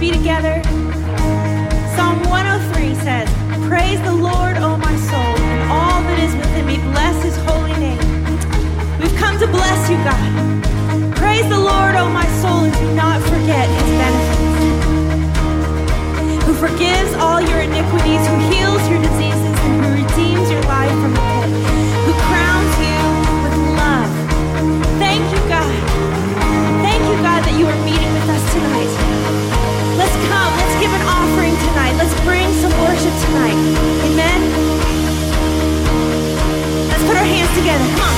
be together. Psalm 103 says, Praise the Lord, O my soul, and all that is within me. Bless his holy name. We've come to bless you, God. Praise the Lord, O my soul, and do not forget his benefits. Who forgives all your iniquities, who heals your diseases together. Come on.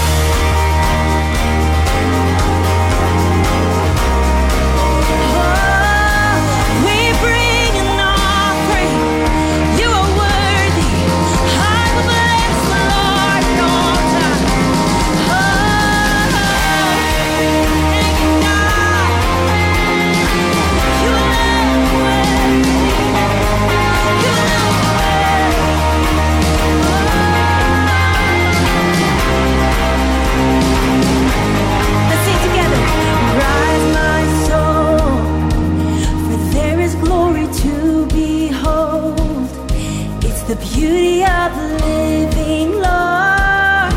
the beauty of living, Lord.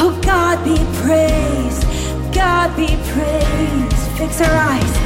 Oh, God be praised, God be praised. Fix our eyes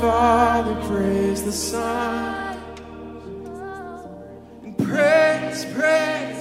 Father, praise the Son. And praise, praise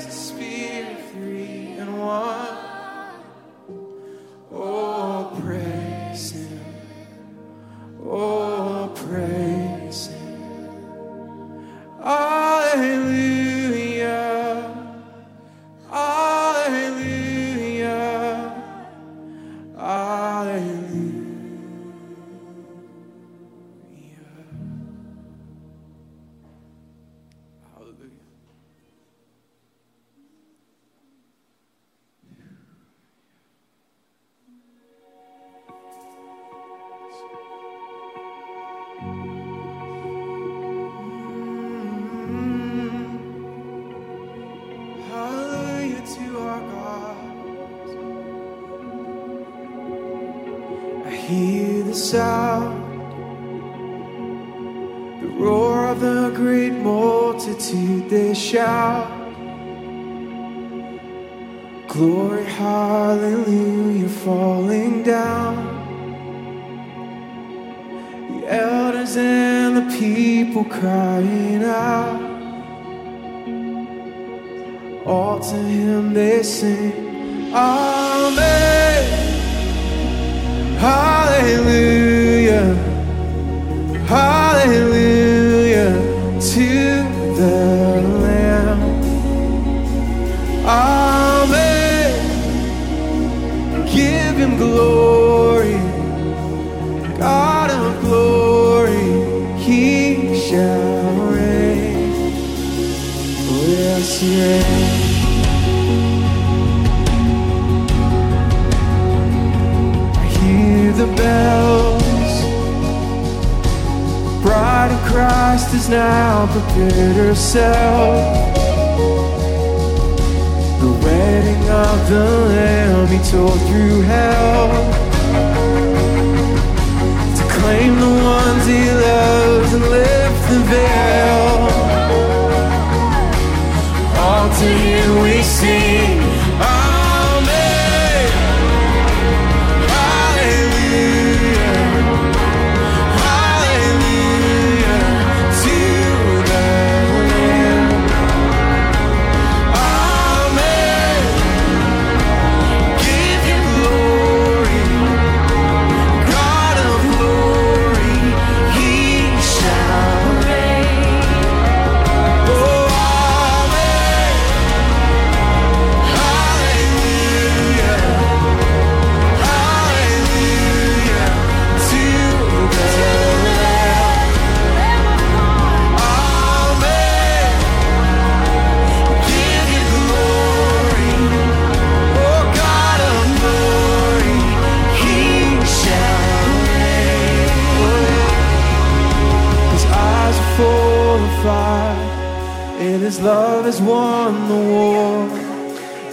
has won the war.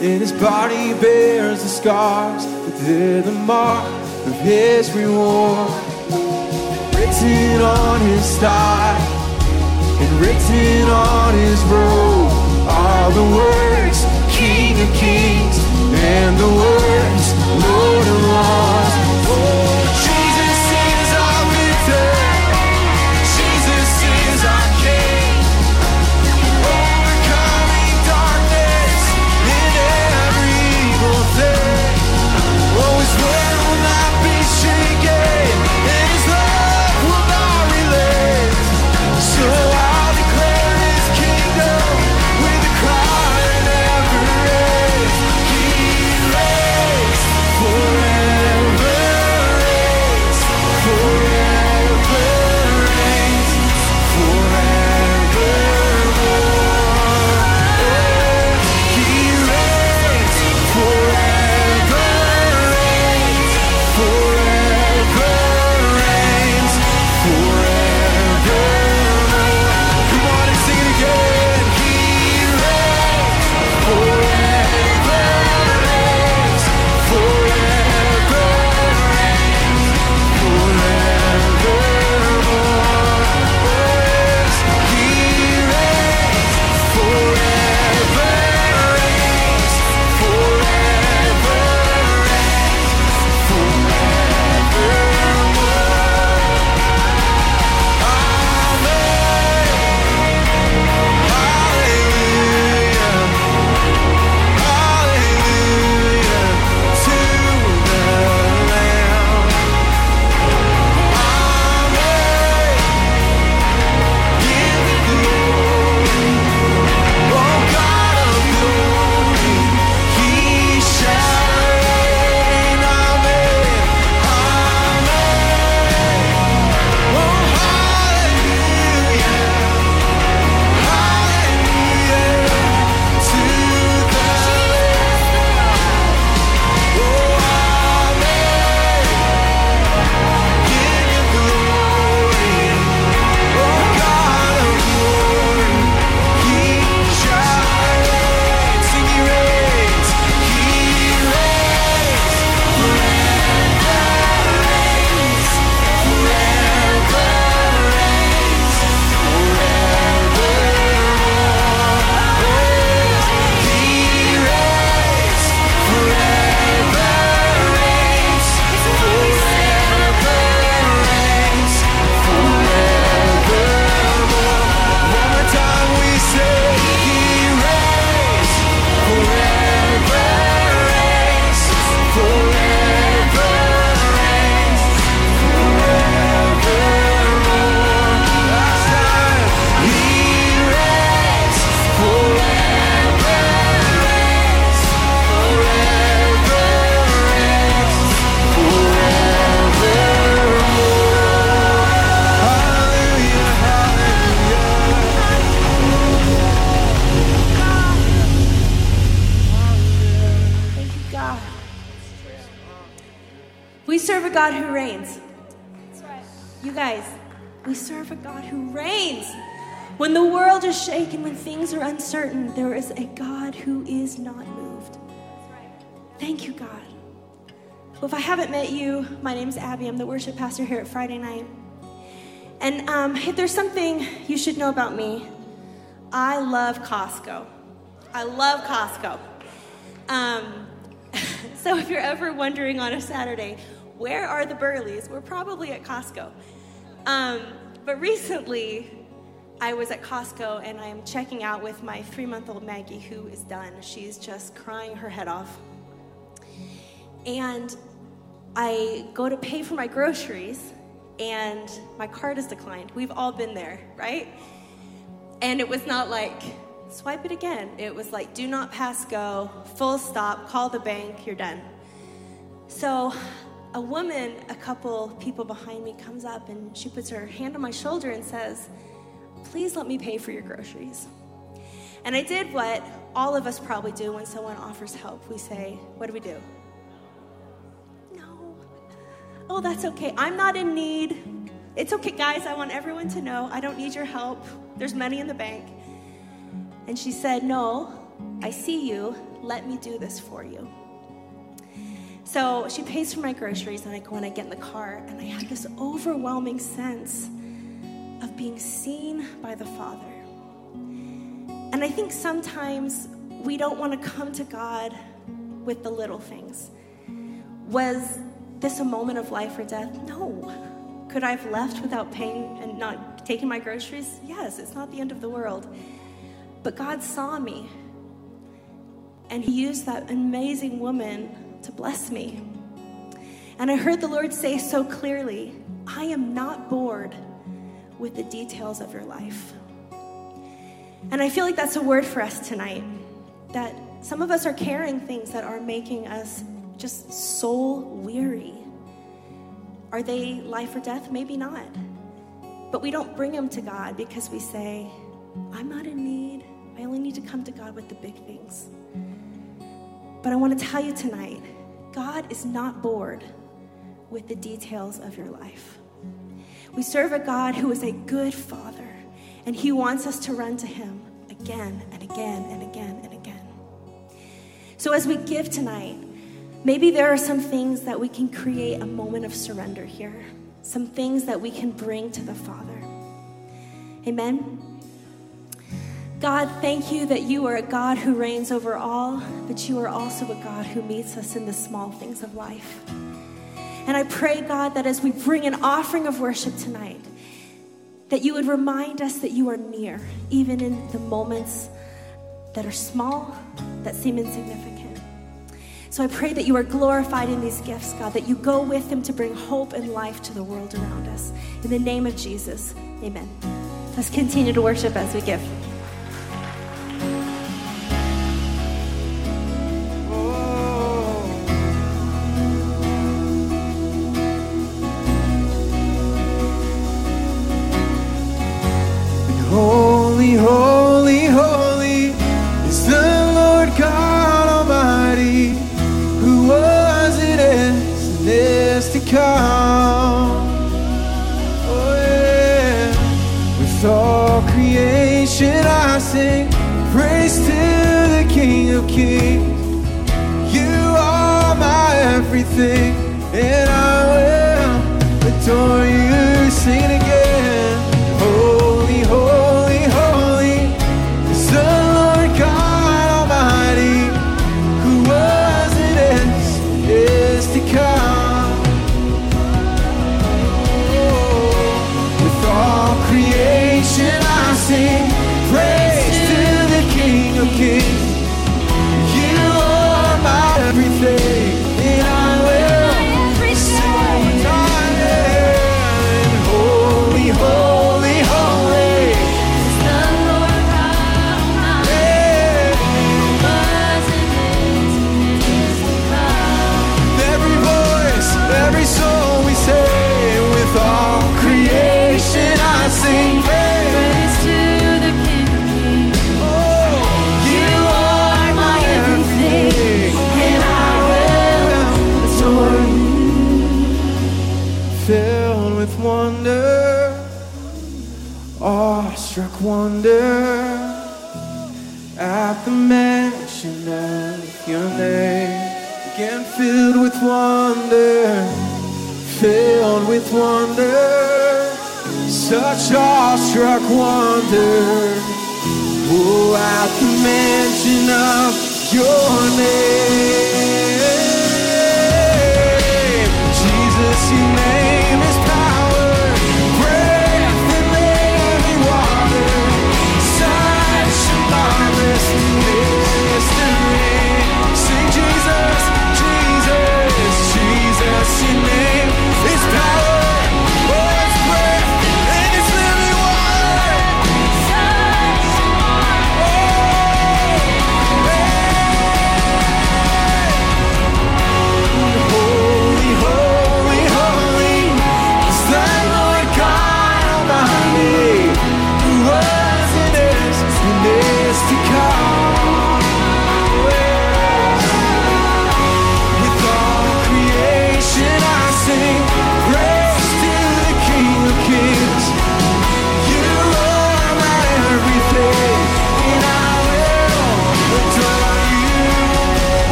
And his body bears the scars, but they're the mark of his reward. Written on his thigh, and written on his robe are the words King of Kings and the words Lord of Lords. Well, if I haven't met you, my name's Abby. I'm the worship pastor here at Friday night. And um, if there's something you should know about me, I love Costco. I love Costco. Um, so if you're ever wondering on a Saturday, where are the Burleys? We're probably at Costco. Um, but recently, I was at Costco and I am checking out with my three month old Maggie, who is done. She's just crying her head off. And I go to pay for my groceries, and my card is declined. We've all been there, right? And it was not like, swipe it again. It was like, do not pass go, full stop, call the bank, you're done. So a woman, a couple people behind me, comes up and she puts her hand on my shoulder and says, Please let me pay for your groceries. And I did what all of us probably do when someone offers help. We say, What do we do? Oh, that's okay. I'm not in need. It's okay, guys. I want everyone to know I don't need your help. There's money in the bank. And she said, No, I see you. Let me do this for you. So she pays for my groceries, and I go and I get in the car, and I have this overwhelming sense of being seen by the Father. And I think sometimes we don't want to come to God with the little things. Was this a moment of life or death? No. Could I have left without paying and not taking my groceries? Yes, it's not the end of the world. But God saw me, and He used that amazing woman to bless me. And I heard the Lord say so clearly I am not bored with the details of your life. And I feel like that's a word for us tonight that some of us are carrying things that are making us just soul weary. Are they life or death? Maybe not. But we don't bring them to God because we say, I'm not in need. I only need to come to God with the big things. But I want to tell you tonight God is not bored with the details of your life. We serve a God who is a good father, and he wants us to run to him again and again and again and again. So as we give tonight, maybe there are some things that we can create a moment of surrender here, some things that we can bring to the Father. Amen. God, thank you that you are a God who reigns over all, but you are also a God who meets us in the small things of life. And I pray, God, that as we bring an offering of worship tonight, that you would remind us that you are near, even in the moments that are small, that seem insignificant. So I pray that you are glorified in these gifts, God, that you go with them to bring hope and life to the world around us. In the name of Jesus, amen. Let's continue to worship as we give.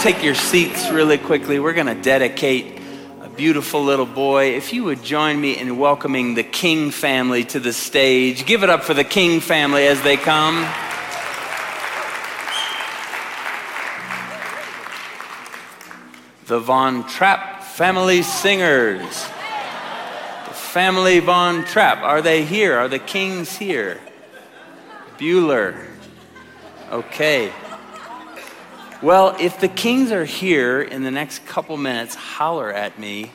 Take your seats really quickly? We're going to dedicate a beautiful little boy. If you would join me in welcoming the King family to the stage, give it up for the King family as they come. The Von Trapp family singers. The family Von Trapp. Are they here? Are the Kings here? Bueller. Okay. Well, if the Kings are here in the next couple minutes, holler at me.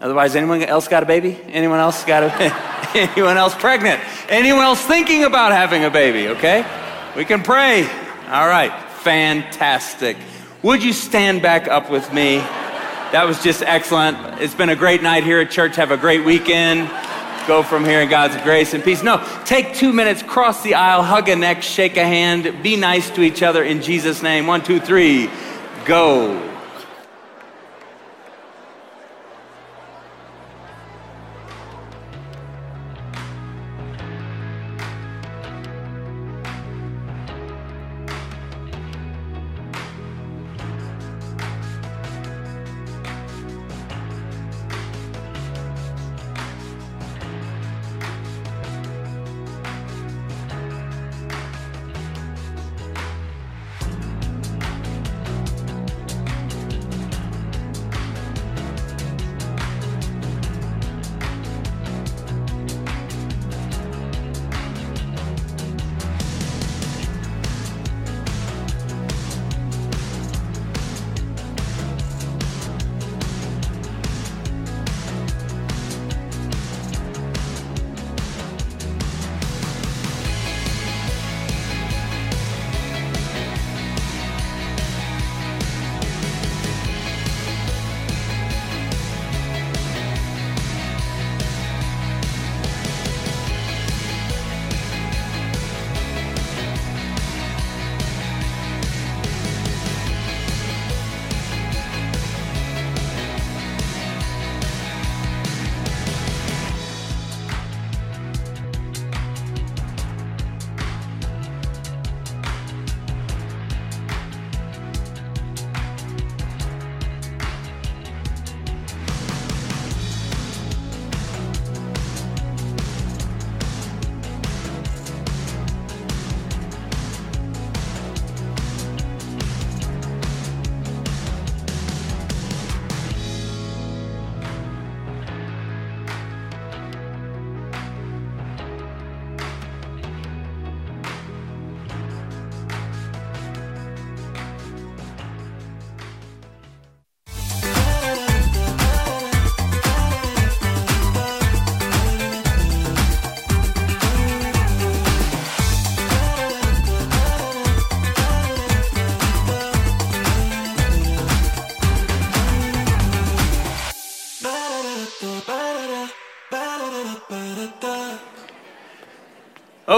Otherwise, anyone else got a baby? Anyone else got a anyone else pregnant? Anyone else thinking about having a baby, okay? We can pray. All right. Fantastic. Would you stand back up with me? That was just excellent. It's been a great night here at church. Have a great weekend. Go from here in God's grace and peace. No, take two minutes, cross the aisle, hug a neck, shake a hand, be nice to each other in Jesus' name. One, two, three, go.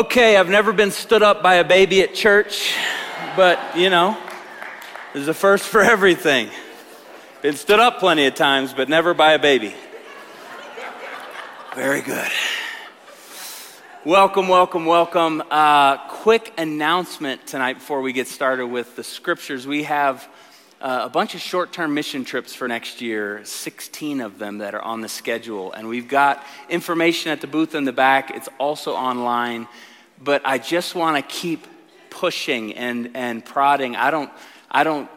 Okay, I've never been stood up by a baby at church, but you know, there's a first for everything. Been stood up plenty of times, but never by a baby. Very good. Welcome, welcome, welcome. Uh, quick announcement tonight before we get started with the scriptures. We have uh, a bunch of short term mission trips for next year, 16 of them that are on the schedule. And we've got information at the booth in the back, it's also online. But I just want to keep pushing and, and prodding. I don't, I don't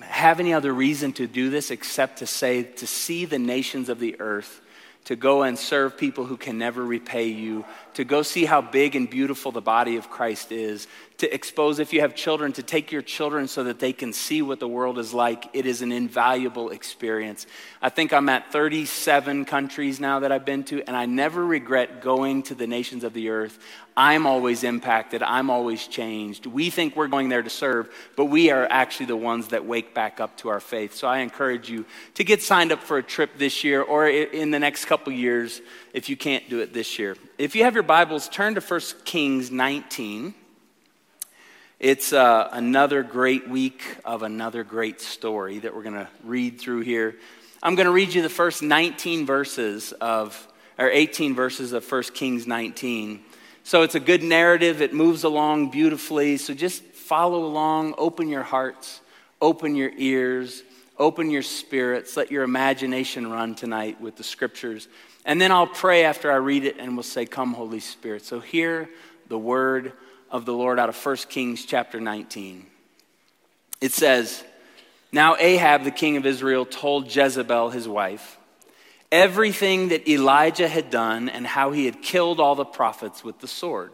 have any other reason to do this except to say to see the nations of the earth to go and serve people who can never repay you, to go see how big and beautiful the body of Christ is, to expose, if you have children, to take your children so that they can see what the world is like. It is an invaluable experience. I think I'm at 37 countries now that I've been to, and I never regret going to the nations of the earth. I'm always impacted. I'm always changed. We think we're going there to serve, but we are actually the ones that wake back up to our faith. So I encourage you to get signed up for a trip this year or in the next couple years if you can't do it this year. If you have your Bibles, turn to 1 Kings 19. It's uh, another great week of another great story that we're going to read through here. I'm going to read you the first 19 verses of, or 18 verses of 1 Kings 19. So it's a good narrative, it moves along beautifully. So just follow along, open your hearts, open your ears, open your spirits, let your imagination run tonight with the scriptures. And then I'll pray after I read it and we'll say, Come, Holy Spirit. So hear the word of the Lord out of 1 Kings chapter 19. It says, Now Ahab, the king of Israel, told Jezebel, his wife, everything that Elijah had done and how he had killed all the prophets with the sword.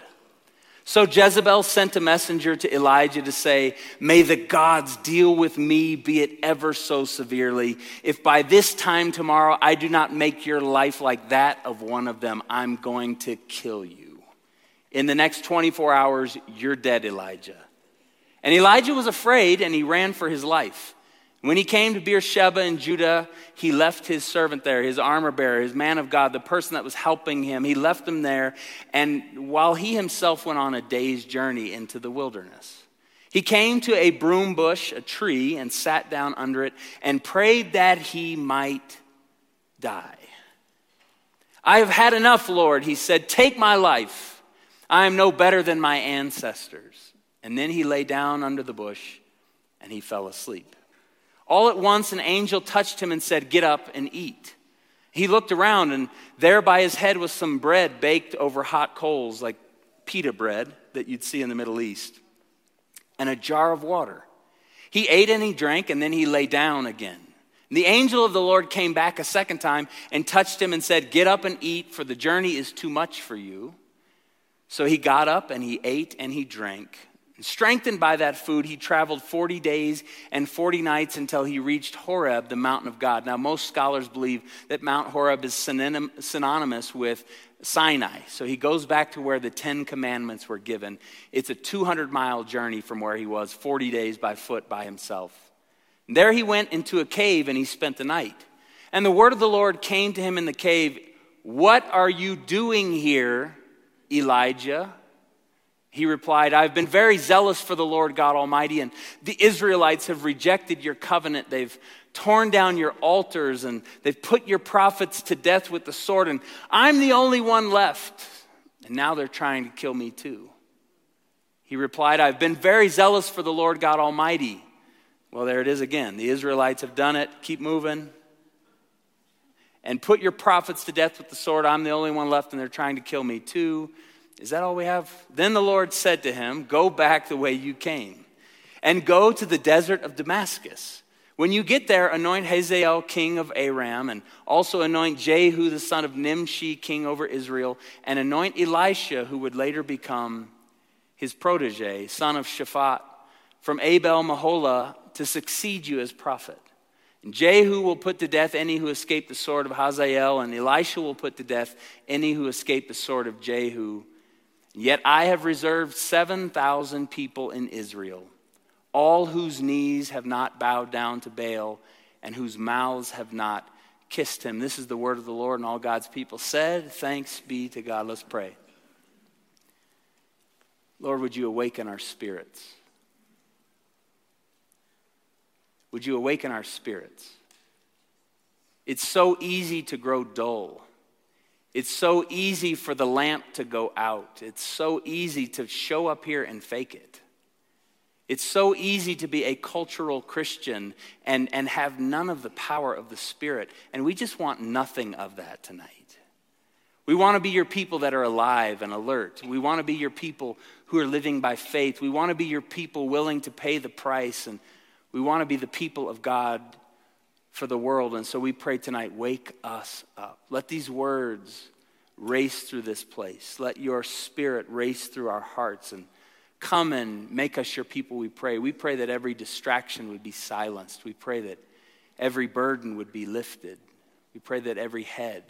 So Jezebel sent a messenger to Elijah to say, May the gods deal with me, be it ever so severely. If by this time tomorrow I do not make your life like that of one of them, I'm going to kill you. In the next 24 hours, you're dead, Elijah. And Elijah was afraid and he ran for his life. When he came to Beersheba in Judah, he left his servant there, his armor bearer, his man of God, the person that was helping him. He left him there, and while he himself went on a day's journey into the wilderness, he came to a broom bush, a tree, and sat down under it and prayed that he might die. I have had enough, Lord, he said. Take my life. I am no better than my ancestors. And then he lay down under the bush and he fell asleep. All at once, an angel touched him and said, Get up and eat. He looked around, and there by his head was some bread baked over hot coals, like pita bread that you'd see in the Middle East, and a jar of water. He ate and he drank, and then he lay down again. The angel of the Lord came back a second time and touched him and said, Get up and eat, for the journey is too much for you. So he got up and he ate and he drank. Strengthened by that food, he traveled 40 days and 40 nights until he reached Horeb, the mountain of God. Now, most scholars believe that Mount Horeb is synonymous with Sinai. So he goes back to where the Ten Commandments were given. It's a 200 mile journey from where he was, 40 days by foot by himself. There he went into a cave and he spent the night. And the word of the Lord came to him in the cave What are you doing here, Elijah? He replied, I've been very zealous for the Lord God Almighty, and the Israelites have rejected your covenant. They've torn down your altars, and they've put your prophets to death with the sword, and I'm the only one left. And now they're trying to kill me too. He replied, I've been very zealous for the Lord God Almighty. Well, there it is again. The Israelites have done it. Keep moving. And put your prophets to death with the sword. I'm the only one left, and they're trying to kill me too. Is that all we have? Then the Lord said to him, Go back the way you came, and go to the desert of Damascus. When you get there, anoint Hazael king of Aram, and also anoint Jehu the son of Nimshi king over Israel, and anoint Elisha, who would later become his protege, son of Shaphat, from Abel Meholah, to succeed you as prophet. And Jehu will put to death any who escape the sword of Hazael, and Elisha will put to death any who escape the sword of Jehu. Yet I have reserved 7,000 people in Israel, all whose knees have not bowed down to Baal and whose mouths have not kissed him. This is the word of the Lord, and all God's people said, Thanks be to God. Let's pray. Lord, would you awaken our spirits? Would you awaken our spirits? It's so easy to grow dull. It's so easy for the lamp to go out. It's so easy to show up here and fake it. It's so easy to be a cultural Christian and, and have none of the power of the Spirit. And we just want nothing of that tonight. We want to be your people that are alive and alert. We want to be your people who are living by faith. We want to be your people willing to pay the price. And we want to be the people of God for the world. And so we pray tonight wake us up. Let these words race through this place. Let your spirit race through our hearts and come and make us your people, we pray. We pray that every distraction would be silenced. We pray that every burden would be lifted. We pray that every head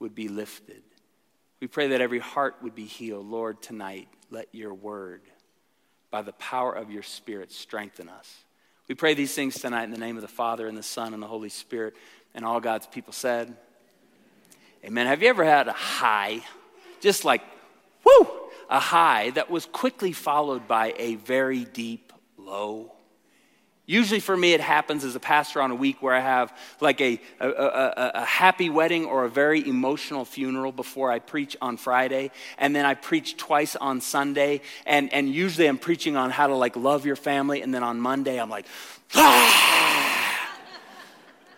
would be lifted. We pray that every heart would be healed. Lord, tonight, let your word, by the power of your spirit, strengthen us. We pray these things tonight in the name of the Father and the Son and the Holy Spirit. And all God's people said, Amen. Have you ever had a high, just like, whoo, a high that was quickly followed by a very deep low? Usually for me, it happens as a pastor on a week where I have like a, a, a, a, happy wedding or a very emotional funeral before I preach on Friday. And then I preach twice on Sunday. And, and usually I'm preaching on how to like love your family. And then on Monday, I'm like, ah!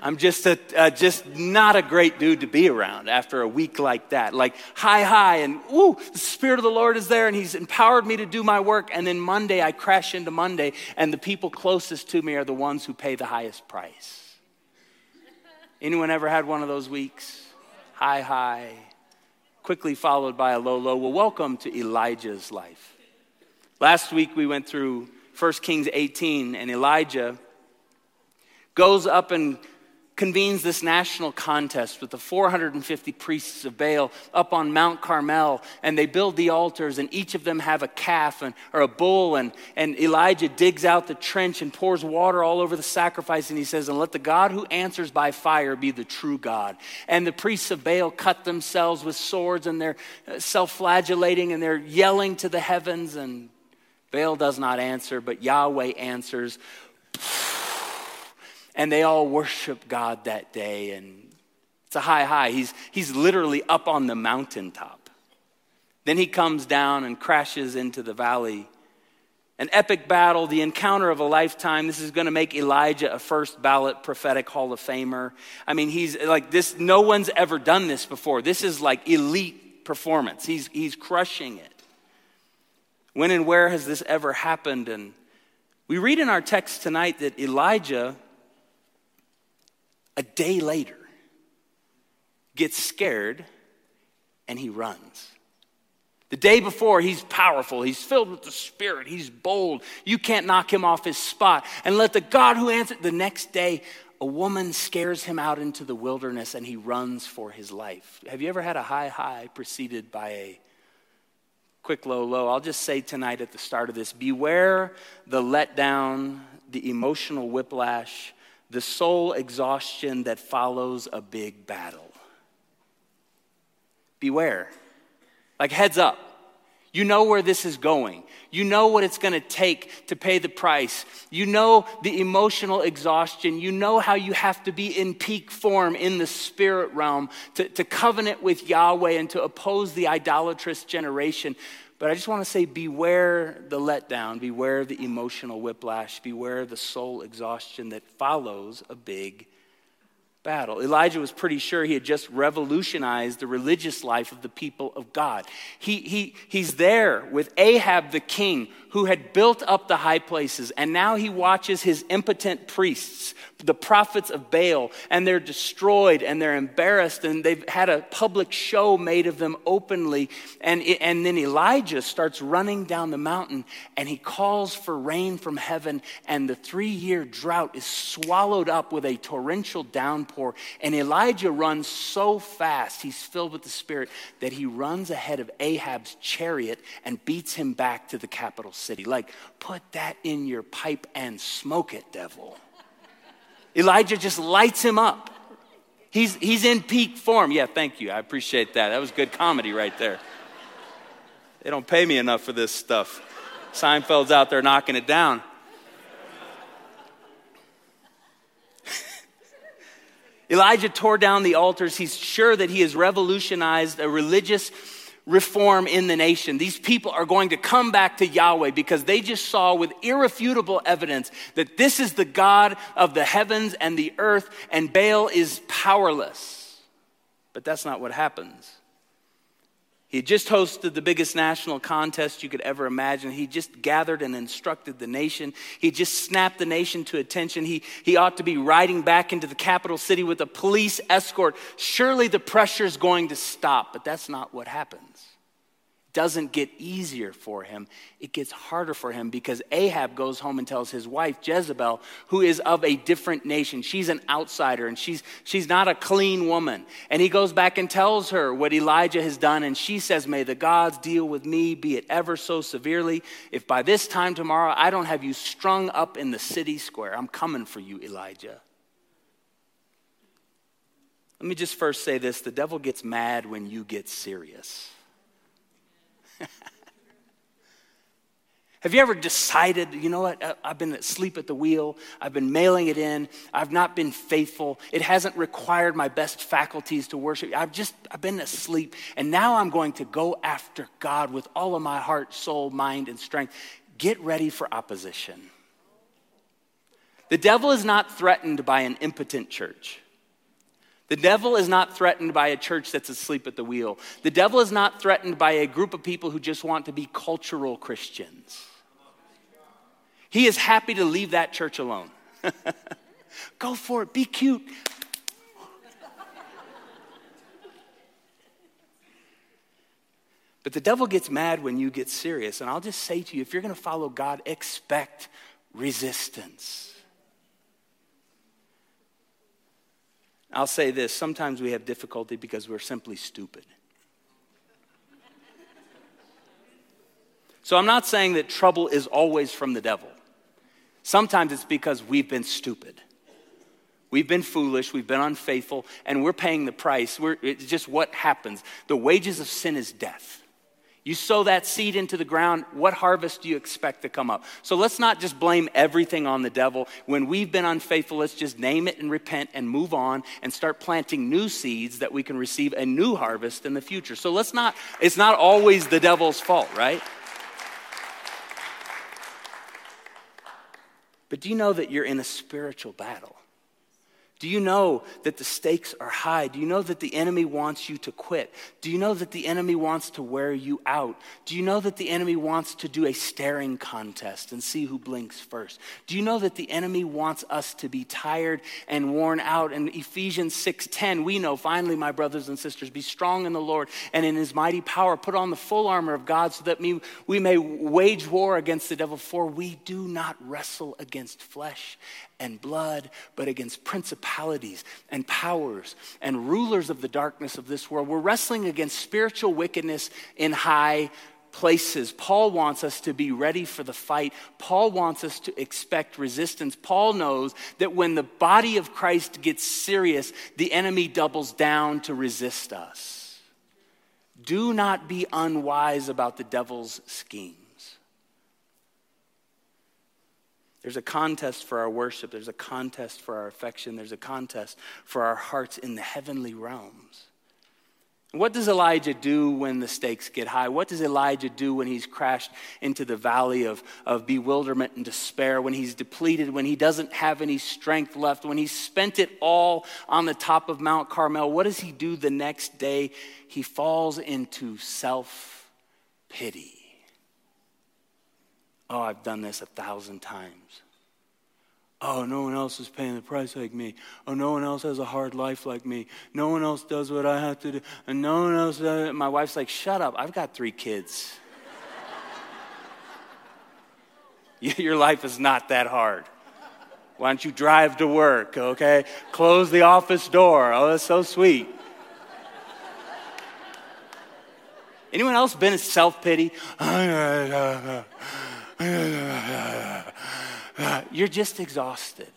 I'm just a, uh, just not a great dude to be around after a week like that. Like high, high, and ooh, the Spirit of the Lord is there, and He's empowered me to do my work. And then Monday, I crash into Monday, and the people closest to me are the ones who pay the highest price. Anyone ever had one of those weeks? High, high, quickly followed by a low, low. Well, welcome to Elijah's life. Last week we went through 1 Kings 18, and Elijah goes up and convenes this national contest with the 450 priests of Baal up on Mount Carmel, and they build the altars, and each of them have a calf and, or a bull, and, and Elijah digs out the trench and pours water all over the sacrifice, and he says, And let the God who answers by fire be the true God. And the priests of Baal cut themselves with swords, and they're uh, self flagellating, and they're yelling to the heavens, and Baal does not answer, but Yahweh answers. And they all worship God that day. And it's a high, high. He's, he's literally up on the mountaintop. Then he comes down and crashes into the valley. An epic battle, the encounter of a lifetime. This is going to make Elijah a first ballot prophetic Hall of Famer. I mean, he's like this, no one's ever done this before. This is like elite performance. He's, he's crushing it. When and where has this ever happened? And we read in our text tonight that Elijah a day later, gets scared and he runs. The day before, he's powerful. He's filled with the Spirit. He's bold. You can't knock him off his spot. And let the God who answered the next day, a woman scares him out into the wilderness and he runs for his life. Have you ever had a high, high preceded by a quick, low, low? I'll just say tonight at the start of this beware the letdown, the emotional whiplash, the soul exhaustion that follows a big battle. Beware. Like, heads up. You know where this is going. You know what it's going to take to pay the price. You know the emotional exhaustion. You know how you have to be in peak form in the spirit realm to, to covenant with Yahweh and to oppose the idolatrous generation. But I just want to say beware the letdown, beware the emotional whiplash, beware the soul exhaustion that follows a big battle. Elijah was pretty sure he had just revolutionized the religious life of the people of God. He, he, he's there with Ahab the king who had built up the high places, and now he watches his impotent priests, the prophets of Baal, and they're destroyed and they're embarrassed, and they've had a public show made of them openly. And, and then Elijah starts running down the mountain and he calls for rain from heaven, and the three year drought is swallowed up with a torrential downpour. And Elijah runs so fast, he's filled with the Spirit, that he runs ahead of Ahab's chariot and beats him back to the capital city. Like, put that in your pipe and smoke it, devil. Elijah just lights him up. He's, he's in peak form. Yeah, thank you. I appreciate that. That was good comedy right there. They don't pay me enough for this stuff. Seinfeld's out there knocking it down. Elijah tore down the altars. He's sure that he has revolutionized a religious reform in the nation. These people are going to come back to Yahweh because they just saw with irrefutable evidence that this is the God of the heavens and the earth, and Baal is powerless. But that's not what happens. He just hosted the biggest national contest you could ever imagine. He just gathered and instructed the nation. He just snapped the nation to attention. He, he ought to be riding back into the capital city with a police escort. Surely the pressure is going to stop, but that's not what happens doesn't get easier for him, it gets harder for him because Ahab goes home and tells his wife, Jezebel, who is of a different nation. She's an outsider and she's, she's not a clean woman. And he goes back and tells her what Elijah has done. And she says, May the gods deal with me, be it ever so severely. If by this time tomorrow I don't have you strung up in the city square, I'm coming for you, Elijah. Let me just first say this the devil gets mad when you get serious. Have you ever decided, you know what, I've been asleep at the wheel, I've been mailing it in, I've not been faithful, it hasn't required my best faculties to worship. I've just, I've been asleep, and now I'm going to go after God with all of my heart, soul, mind, and strength. Get ready for opposition. The devil is not threatened by an impotent church. The devil is not threatened by a church that's asleep at the wheel. The devil is not threatened by a group of people who just want to be cultural Christians. He is happy to leave that church alone. Go for it, be cute. But the devil gets mad when you get serious. And I'll just say to you if you're going to follow God, expect resistance. I'll say this sometimes we have difficulty because we're simply stupid. So I'm not saying that trouble is always from the devil. Sometimes it's because we've been stupid. We've been foolish, we've been unfaithful, and we're paying the price. We're, it's just what happens. The wages of sin is death. You sow that seed into the ground, what harvest do you expect to come up? So let's not just blame everything on the devil. When we've been unfaithful, let's just name it and repent and move on and start planting new seeds that we can receive a new harvest in the future. So let's not, it's not always the devil's fault, right? But do you know that you're in a spiritual battle? Do you know that the stakes are high? Do you know that the enemy wants you to quit? Do you know that the enemy wants to wear you out? Do you know that the enemy wants to do a staring contest and see who blinks first? Do you know that the enemy wants us to be tired and worn out? In Ephesians 6:10, we know, finally, my brothers and sisters, be strong in the Lord and in his mighty power. Put on the full armor of God so that we, we may wage war against the devil, for we do not wrestle against flesh and blood, but against principalities and powers and rulers of the darkness of this world. We're wrestling against spiritual wickedness in high places. Paul wants us to be ready for the fight. Paul wants us to expect resistance. Paul knows that when the body of Christ gets serious, the enemy doubles down to resist us. Do not be unwise about the devil's scheme. There's a contest for our worship. There's a contest for our affection. There's a contest for our hearts in the heavenly realms. What does Elijah do when the stakes get high? What does Elijah do when he's crashed into the valley of, of bewilderment and despair, when he's depleted, when he doesn't have any strength left, when he's spent it all on the top of Mount Carmel? What does he do the next day? He falls into self pity. Oh, I've done this a thousand times. Oh, no one else is paying the price like me. Oh, no one else has a hard life like me. No one else does what I have to do. And no one else does it. My wife's like, shut up. I've got three kids. Your life is not that hard. Why don't you drive to work, okay? Close the office door. Oh, that's so sweet. Anyone else been in self pity? You're just exhausted.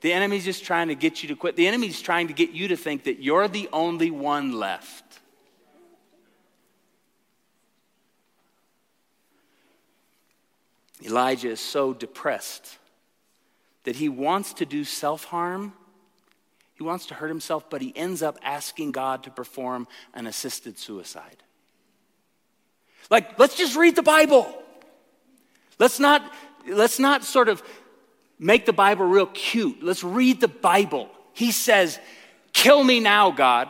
The enemy's just trying to get you to quit. The enemy's trying to get you to think that you're the only one left. Elijah is so depressed that he wants to do self harm. He wants to hurt himself, but he ends up asking God to perform an assisted suicide. Like, let's just read the Bible. Let's not, let's not sort of make the Bible real cute. Let's read the Bible. He says, Kill me now, God.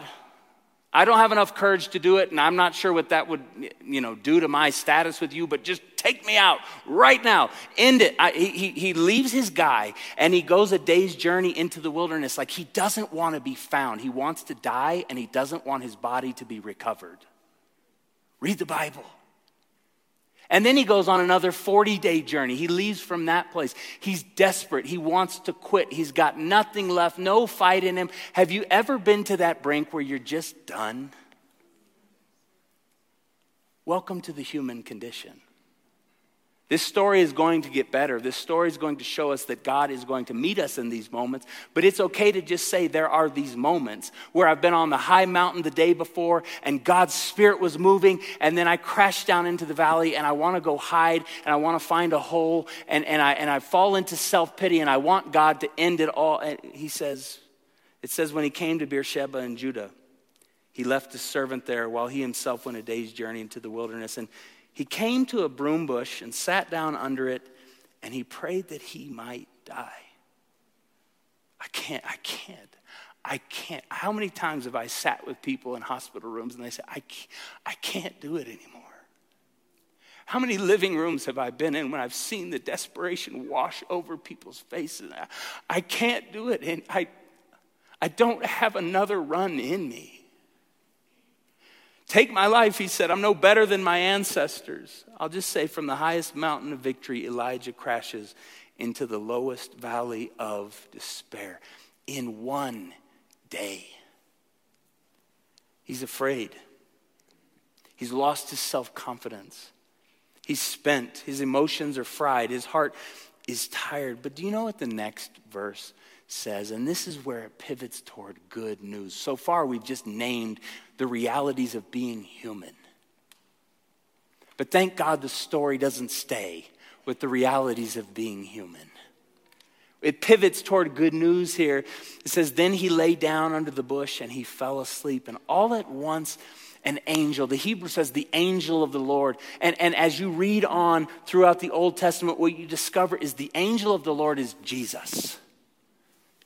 I don't have enough courage to do it, and I'm not sure what that would, you know, do to my status with you, but just take me out right now. End it. I, he, he leaves his guy and he goes a day's journey into the wilderness like he doesn't want to be found. He wants to die and he doesn't want his body to be recovered. Read the Bible. And then he goes on another 40 day journey. He leaves from that place. He's desperate. He wants to quit. He's got nothing left, no fight in him. Have you ever been to that brink where you're just done? Welcome to the human condition. This story is going to get better. This story is going to show us that God is going to meet us in these moments. But it's okay to just say there are these moments where I've been on the high mountain the day before and God's Spirit was moving, and then I crash down into the valley and I want to go hide and I want to find a hole and, and, I, and I fall into self pity and I want God to end it all. And he says, it says, when he came to Beersheba in Judah, he left his servant there while he himself went a day's journey into the wilderness. And he came to a broom bush and sat down under it, and he prayed that he might die. I can't, I can't, I can't. How many times have I sat with people in hospital rooms and they say, I can't, I can't do it anymore? How many living rooms have I been in when I've seen the desperation wash over people's faces? I, I can't do it, and I, I don't have another run in me. Take my life, he said. I'm no better than my ancestors. I'll just say from the highest mountain of victory, Elijah crashes into the lowest valley of despair in one day. He's afraid. He's lost his self confidence. He's spent. His emotions are fried. His heart is tired. But do you know what the next verse says? And this is where it pivots toward good news. So far, we've just named the realities of being human. But thank God the story doesn't stay with the realities of being human. It pivots toward good news here. It says, Then he lay down under the bush and he fell asleep. And all at once, an angel, the Hebrew says the angel of the Lord. And, and as you read on throughout the Old Testament, what you discover is the angel of the Lord is Jesus.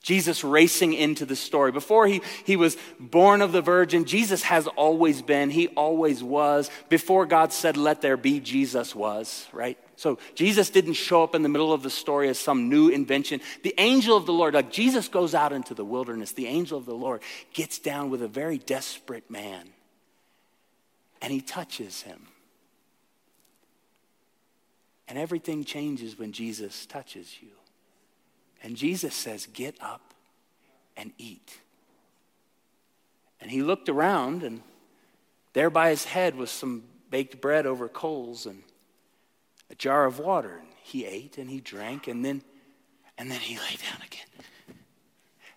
Jesus racing into the story. Before he, he was born of the virgin, Jesus has always been, he always was. Before God said, let there be, Jesus was, right? So Jesus didn't show up in the middle of the story as some new invention. The angel of the Lord, like Jesus goes out into the wilderness, the angel of the Lord gets down with a very desperate man and he touches him. And everything changes when Jesus touches you. And Jesus says, Get up and eat. And he looked around, and there by his head was some baked bread over coals and a jar of water. And he ate and he drank, and then, and then he lay down again.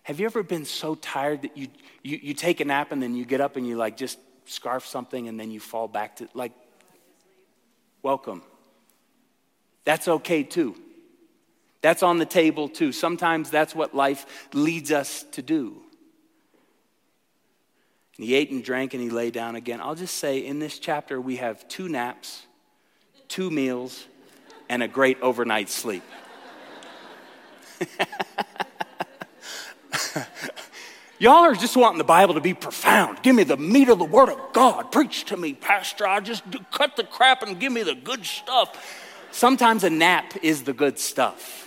Have you ever been so tired that you, you, you take a nap and then you get up and you like just scarf something and then you fall back to, like, welcome. That's okay too. That's on the table too. Sometimes that's what life leads us to do. And he ate and drank and he lay down again. I'll just say in this chapter, we have two naps, two meals, and a great overnight sleep. Y'all are just wanting the Bible to be profound. Give me the meat of the Word of God. Preach to me, Pastor. I just do, cut the crap and give me the good stuff. Sometimes a nap is the good stuff.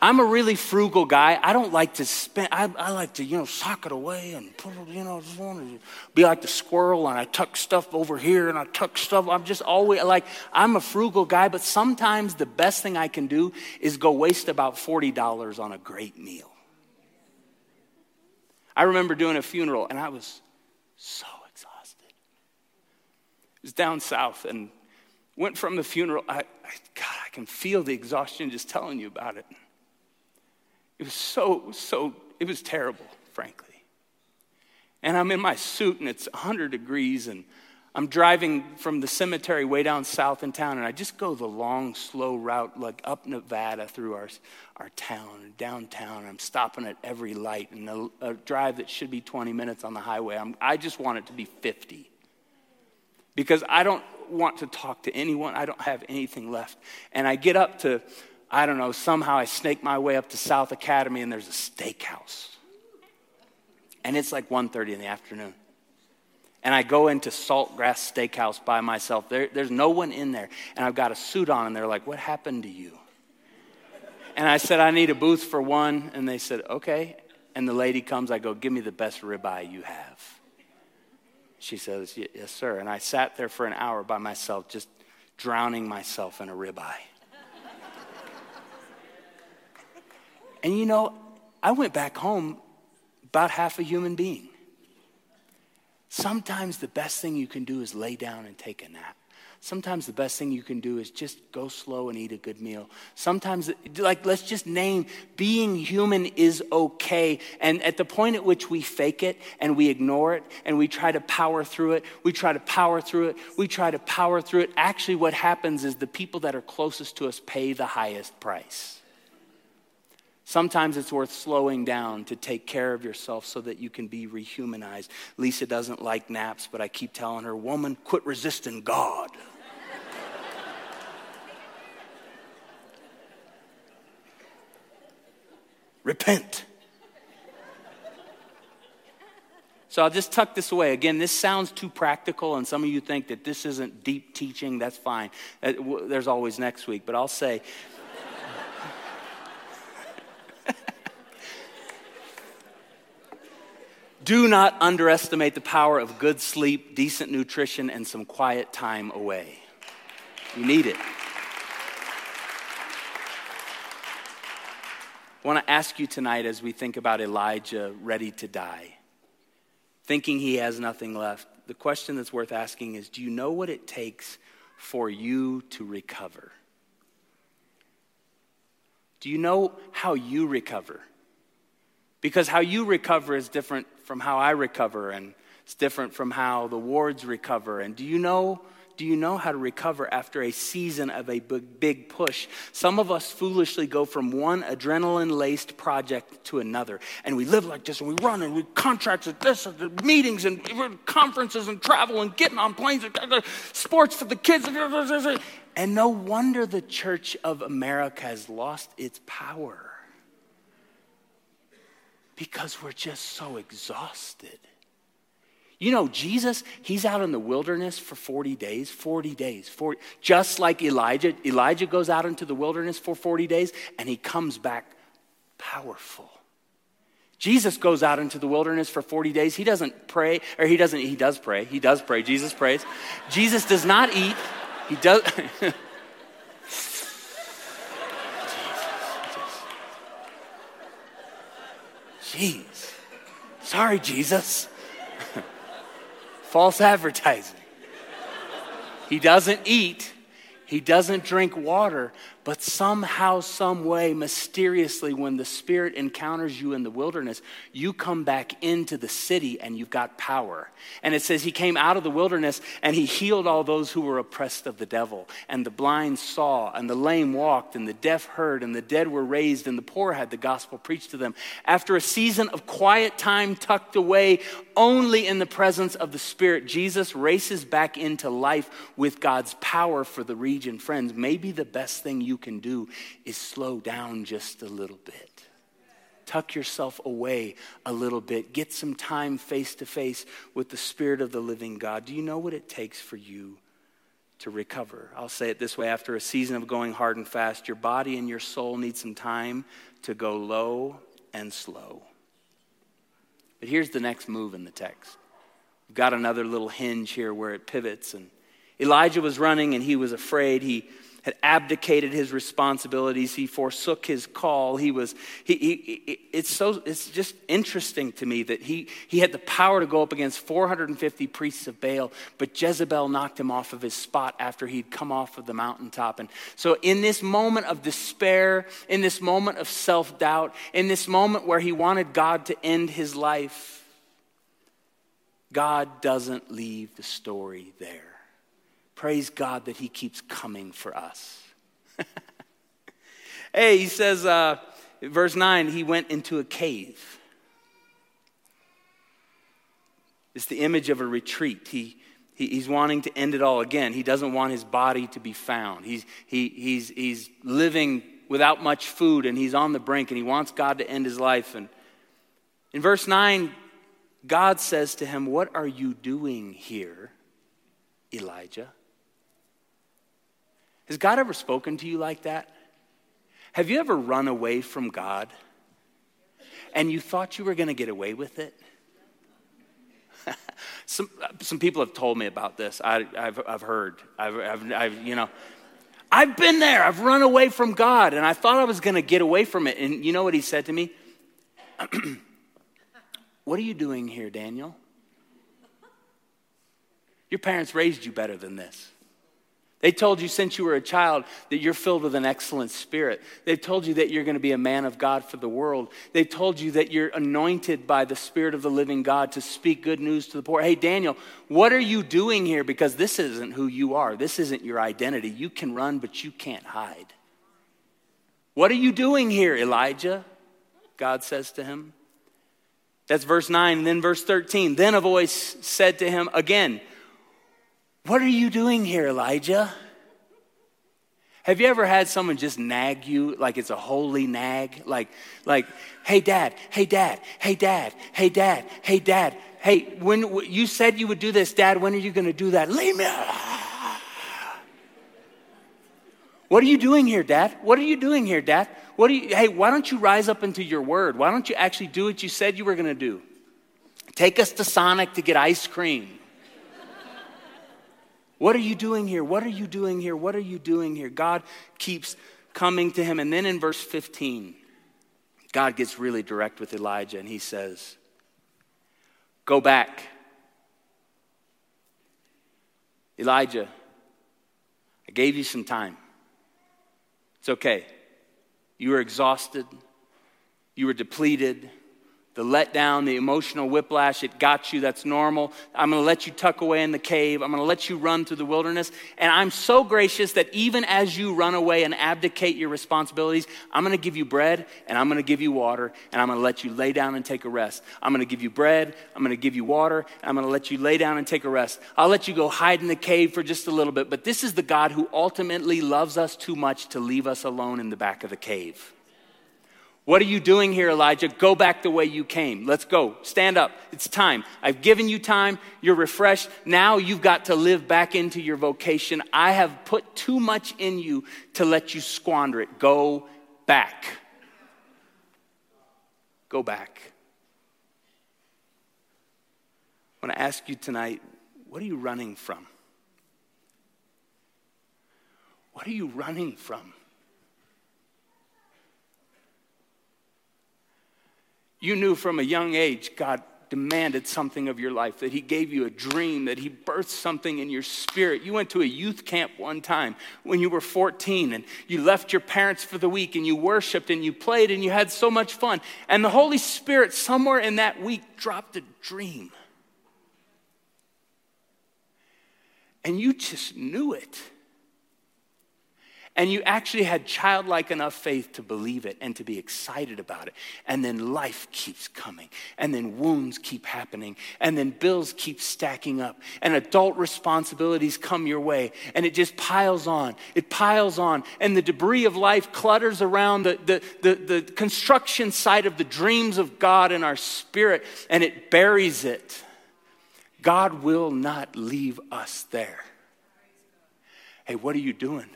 I'm a really frugal guy. I don't like to spend, I, I, like to, you know, sock it away and put it, you know, just want to be like the squirrel and I tuck stuff over here and I tuck stuff. I'm just always like, I'm a frugal guy, but sometimes the best thing I can do is go waste about $40 on a great meal. I remember doing a funeral and I was so exhausted. It was down south and went from the funeral. I, I God, I can feel the exhaustion just telling you about it. It was so, so, it was terrible, frankly. And I'm in my suit and it's 100 degrees and I'm driving from the cemetery way down south in town and I just go the long, slow route, like up Nevada through our, our town, downtown. I'm stopping at every light and a, a drive that should be 20 minutes on the highway. I'm, I just want it to be 50 because I don't want to talk to anyone. I don't have anything left. And I get up to I don't know, somehow I snake my way up to South Academy and there's a steakhouse. And it's like 1.30 in the afternoon. And I go into Saltgrass Steakhouse by myself. There, there's no one in there. And I've got a suit on, and they're like, What happened to you? And I said, I need a booth for one. And they said, Okay. And the lady comes, I go, Give me the best ribeye you have. She says, Yes, sir. And I sat there for an hour by myself, just drowning myself in a ribeye. And you know, I went back home about half a human being. Sometimes the best thing you can do is lay down and take a nap. Sometimes the best thing you can do is just go slow and eat a good meal. Sometimes, like, let's just name being human is okay. And at the point at which we fake it and we ignore it and we try to power through it, we try to power through it, we try to power through it, actually, what happens is the people that are closest to us pay the highest price. Sometimes it's worth slowing down to take care of yourself so that you can be rehumanized. Lisa doesn't like naps, but I keep telling her, woman, quit resisting God. Repent. So I'll just tuck this away. Again, this sounds too practical, and some of you think that this isn't deep teaching. That's fine. Uh, There's always next week, but I'll say, Do not underestimate the power of good sleep, decent nutrition, and some quiet time away. You need it. I want to ask you tonight as we think about Elijah ready to die, thinking he has nothing left. The question that's worth asking is Do you know what it takes for you to recover? Do you know how you recover? Because how you recover is different from how I recover, and it's different from how the wards recover. And do you know? Do you know how to recover after a season of a big, big push? Some of us foolishly go from one adrenaline laced project to another, and we live like this, and we run, and we contracts at this, and meetings, and conferences, and travel, and getting on planes, and sports for the kids. And no wonder the Church of America has lost its power because we're just so exhausted. You know, Jesus, he's out in the wilderness for 40 days, 40 days, 40, just like Elijah. Elijah goes out into the wilderness for 40 days and he comes back powerful. Jesus goes out into the wilderness for 40 days. He doesn't pray, or he doesn't, he does pray. He does pray. Jesus prays. Jesus does not eat. He does. Jeez. Sorry, Jesus. False advertising. He doesn't eat, he doesn't drink water, but somehow, some way, mysteriously, when the Spirit encounters you in the wilderness, you come back into the city and you've got power. And it says he came out of the wilderness and he healed all those who were oppressed of the devil. And the blind saw, and the lame walked, and the deaf heard, and the dead were raised, and the poor had the gospel preached to them. After a season of quiet time tucked away only in the presence of the Spirit, Jesus races back into life with God's power for the region. Friends, maybe the best thing you can do is slow down just a little bit. Tuck yourself away a little bit. Get some time face to face with the Spirit of the living God. Do you know what it takes for you to recover? I'll say it this way after a season of going hard and fast, your body and your soul need some time to go low and slow. But here's the next move in the text. We've got another little hinge here where it pivots. And Elijah was running and he was afraid. He had abdicated his responsibilities. He forsook his call. He was, he, he, it's so, it's just interesting to me that he, he had the power to go up against 450 priests of Baal, but Jezebel knocked him off of his spot after he'd come off of the mountaintop. And so in this moment of despair, in this moment of self-doubt, in this moment where he wanted God to end his life, God doesn't leave the story there. Praise God that He keeps coming for us. hey, he says, uh, verse 9, he went into a cave. It's the image of a retreat. He, he, he's wanting to end it all again. He doesn't want his body to be found. He's, he, he's, he's living without much food and he's on the brink and he wants God to end his life. And in verse 9, God says to him, What are you doing here, Elijah? Has God ever spoken to you like that? Have you ever run away from God and you thought you were going to get away with it? some, some people have told me about this. I, have I've heard. I've, I've, I've, you know, I've been there. I've run away from God and I thought I was going to get away from it. And you know what he said to me? what are you doing here, Daniel? Your parents raised you better than this. They told you since you were a child that you're filled with an excellent spirit. They've told you that you're going to be a man of God for the world. They've told you that you're anointed by the Spirit of the living God to speak good news to the poor. Hey, Daniel, what are you doing here? Because this isn't who you are, this isn't your identity. You can run, but you can't hide. What are you doing here, Elijah? God says to him. That's verse 9. And then verse 13. Then a voice said to him again, What are you doing here, Elijah? Have you ever had someone just nag you like it's a holy nag? Like, like, hey dad, hey dad, hey dad, hey dad, hey dad, hey, when you said you would do this, dad, when are you gonna do that? Leave me. What are you doing here, Dad? What are you doing here, Dad? What are you, hey, why don't you rise up into your word? Why don't you actually do what you said you were to do? Take us to Sonic to get ice cream. What are you doing here? What are you doing here? What are you doing here? God keeps coming to him. And then in verse 15, God gets really direct with Elijah and he says, Go back. Elijah, I gave you some time. It's okay. You were exhausted, you were depleted. The letdown, the emotional whiplash, it got you. That's normal. I'm to let you tuck away in the cave. I'm to let you run through the wilderness. And I'm so gracious that even as you run away and abdicate your responsibilities, I'm to give you bread and I'm to give you water and I'm to let you lay down and take a rest. I'm to give you bread. I'm to give you water. And I'm to let you lay down and take a rest. I'll let you go hide in the cave for just a little bit. But this is the God who ultimately loves us too much to leave us alone in the back of the cave. What are you doing here, Elijah? Go back the way you came. Let's go. Stand up. It's time. I've given you time. You're refreshed. Now you've got to live back into your vocation. I have put too much in you to let you squander it. Go back. Go back. I want to ask you tonight what are you running from? What are you running from? You knew from a young age God demanded something of your life, that He gave you a dream, that He birthed something in your spirit. You went to a youth camp one time when you were 14 and you left your parents for the week and you worshiped and you played and you had so much fun. And the Holy Spirit, somewhere in that week, dropped a dream. And you just knew it. And you actually had childlike enough faith to believe it and to be excited about it. And then life keeps coming. And then wounds keep happening. And then bills keep stacking up. And adult responsibilities come your way. And it just piles on. It piles on. And the debris of life clutters around the, the, the, the construction site of the dreams of God in our spirit. And it buries it. God will not leave us there. Hey, what are you doing?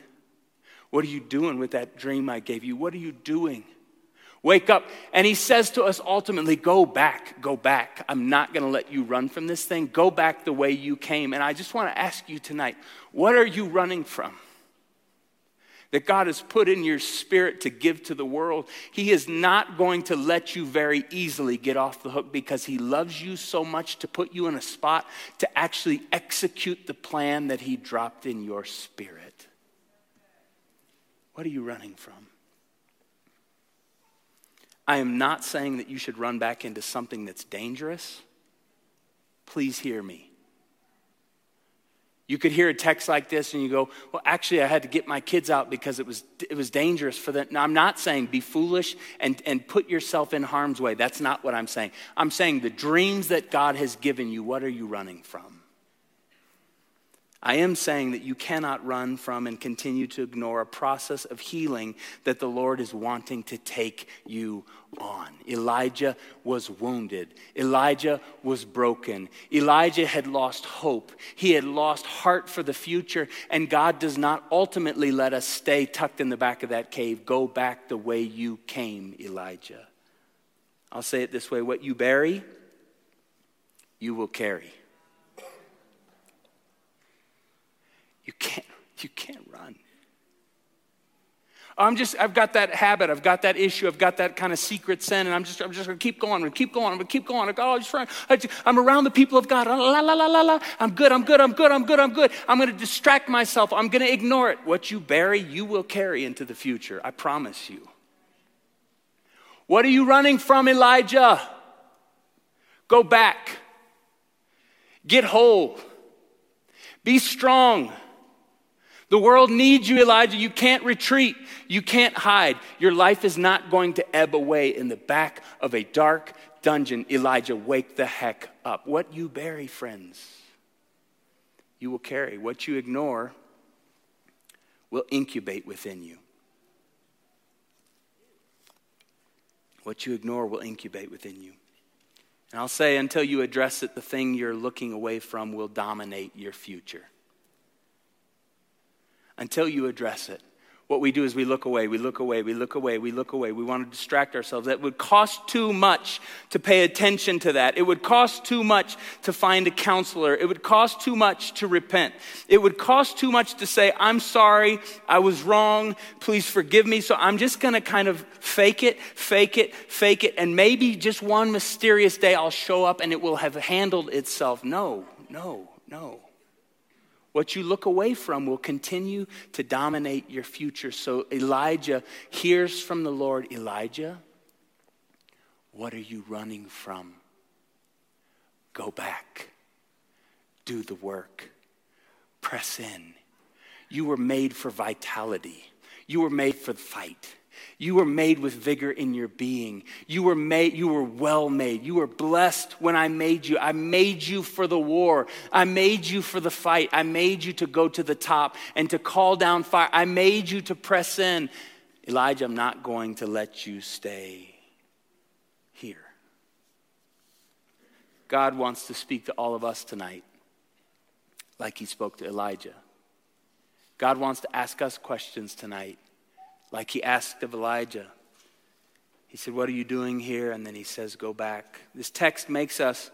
What are you doing with that dream I gave you? What are you doing? Wake up. And he says to us ultimately, go back, go back. I'm not going to let you run from this thing. Go back the way you came. And I just want to ask you tonight, what are you running from? That God has put in your spirit to give to the world. He is not going to let you very easily get off the hook because He loves you so much to put you in a spot to actually execute the plan that He dropped in your spirit. What are you running from? I am not saying that you should run back into something that's dangerous. Please hear me. You could hear a text like this and you go, Well, actually, I had to get my kids out because it was, it was dangerous for them. Now, I'm not saying be foolish and, and put yourself in harm's way. That's not what I'm saying. I'm saying the dreams that God has given you, what are you running from? I am saying that you cannot run from and continue to ignore a process of healing that the Lord is wanting to take you on. Elijah was wounded. Elijah was broken. Elijah had lost hope. He had lost heart for the future, and God does not ultimately let us stay tucked in the back of that cave. Go back the way you came, Elijah. I'll say it this way what you bury, you will carry. You can't, you can't run. I'm just, I've got that habit, I've got that issue, I've got that kind of secret sin, and I'm just, I'm just gonna keep going, I'm gonna keep going, I'm gonna keep going. Oh, I got all these friends. I just- I'm around the people of God. La, la, la, la, la. I'm good, I'm good, I'm good, I'm good, I'm good. I'm gonna distract myself, I'm gonna ignore it. What you bury, you will carry into the future. I promise you. What are you running from, Elijah? Go back. Get whole. Be strong. The world needs you, Elijah. You can't retreat. You can't hide. Your life is not going to ebb away in the back of a dark dungeon. Elijah, wake the heck up. What you bury, friends, you will carry. What you ignore will incubate within you. What you ignore will incubate within you. And I'll say, until you address it, the thing you're looking away from will dominate your future. Until you address it. What we do is we look away, we look away, we look away, we look away. We want to distract ourselves. That would cost too much to pay attention to that. It would cost too much to find a counselor. It would cost too much to repent. It would cost too much to say, I'm sorry, I was wrong, please forgive me. So I'm just going to kind of fake it, fake it, fake it, and maybe just one mysterious day I'll show up and it will have handled itself. No, no, no. What you look away from will continue to dominate your future. So Elijah hears from the Lord Elijah, what are you running from? Go back, do the work, press in. You were made for vitality, you were made for the fight. You were made with vigor in your being. You were made, you were well made. You were blessed when I made you. I made you for the war. I made you for the fight. I made you to go to the top and to call down fire. I made you to press in. Elijah, I'm not going to let you stay here. God wants to speak to all of us tonight like he spoke to Elijah. God wants to ask us questions tonight like he asked of Elijah. He said, What are you doing here? And then he says, Go back. This text makes us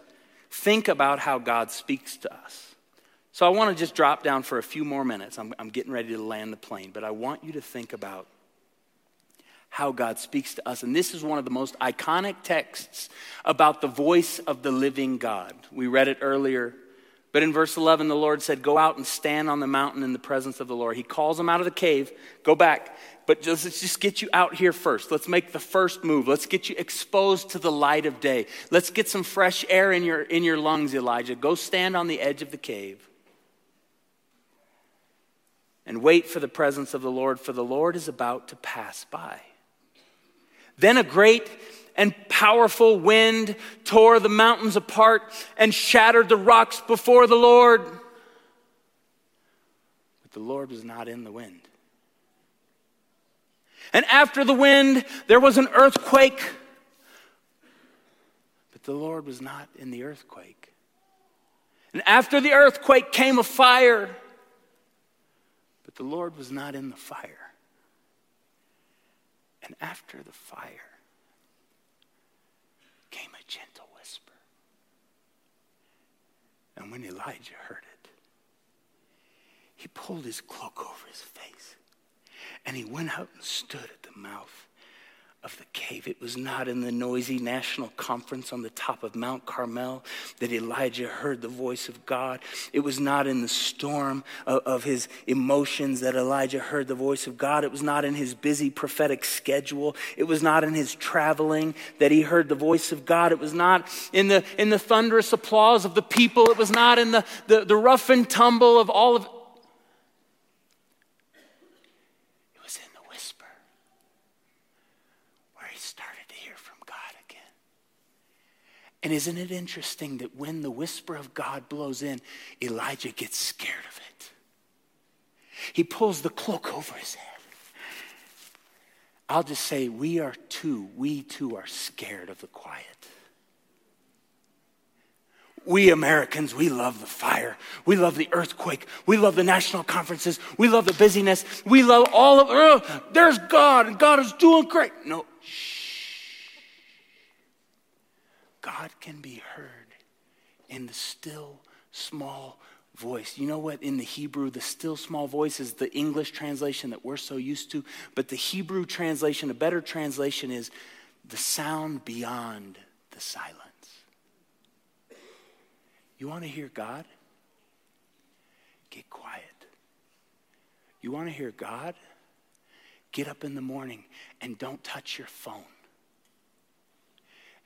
think about how God speaks to us. So I want to just drop down for a few more minutes. I'm, I'm getting ready to land the plane, but I want you to think about how God speaks to us. And this is one of the most iconic texts about the voice of the living God. We read it earlier. But in verse 11, the Lord said, Go out and stand on the mountain in the presence of the Lord. He calls them out of the cave. Go back. But just, let's just get you out here first. Let's make the first move. Let's get you exposed to the light of day. Let's get some fresh air in your, in your lungs, Elijah. Go stand on the edge of the cave and wait for the presence of the Lord, for the Lord is about to pass by. Then a great and powerful wind tore the mountains apart and shattered the rocks before the Lord. But the Lord was not in the wind. And after the wind, there was an earthquake. But the Lord was not in the earthquake. And after the earthquake came a fire. But the Lord was not in the fire. And after the fire came a gentle whisper. And when Elijah heard it, he pulled his cloak over his face and he went out and stood at the mouth of the cave. It was not in the noisy national conference on the top of Mount Carmel that Elijah heard the voice of God. It was not in the storm of, of, his emotions that Elijah heard the voice of God. It was not in his busy prophetic schedule. It was not in his traveling that he heard the voice of God. It was not in the, in the thunderous applause of the people. It was not in the, the, the rough and tumble of all of It was in the whisper where he started to hear from God again. And isn't it interesting that when the whisper of God blows in, Elijah gets scared of it? He pulls the cloak over his head. I'll just say, we are too, we too are scared of the quiet. We Americans, we love the fire. We love the earthquake. We love the national conferences. We love the busyness. We love all of, oh, there's God and God is doing great. No, God can be heard in the still, small voice. You know what? In the Hebrew, the still small voice is the English translation that we're so used to, but the Hebrew translation, a better translation, is the sound beyond the silence. You want to hear God? Get quiet. You want to hear God? Get up in the morning and don't touch your phone.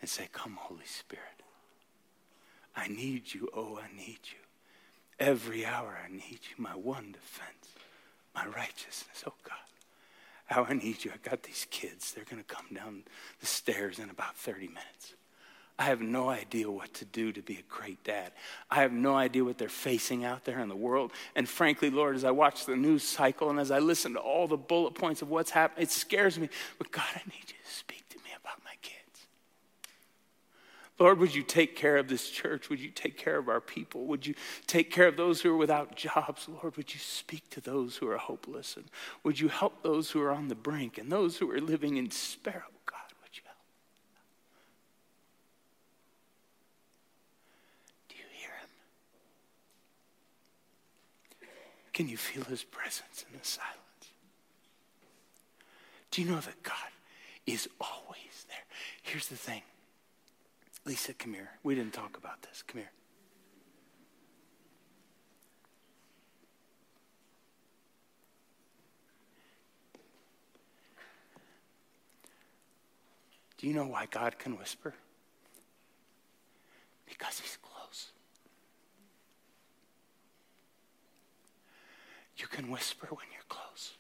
And say, Come, Holy Spirit. I need you. Oh, I need you. Every hour I need you. My one defense, my righteousness. Oh, God. How I need you. I've got these kids. They're going to come down the stairs in about 30 minutes. I have no idea what to do to be a great dad. I have no idea what they're facing out there in the world. And frankly, Lord, as I watch the news cycle and as I listen to all the bullet points of what's happening, it scares me. But God, I need you to speak to me about my kids. Lord, would you take care of this church? Would you take care of our people? Would you take care of those who are without jobs? Lord, would you speak to those who are hopeless? And would you help those who are on the brink and those who are living in despair? Oh, God, would you help? Do you hear him? Can you feel his presence in the silence? Do you know that God is always there? Here's the thing. Lisa, come here. We didn't talk about this. Come here. Do you know why God can whisper? Because he's close. You can whisper when you're close.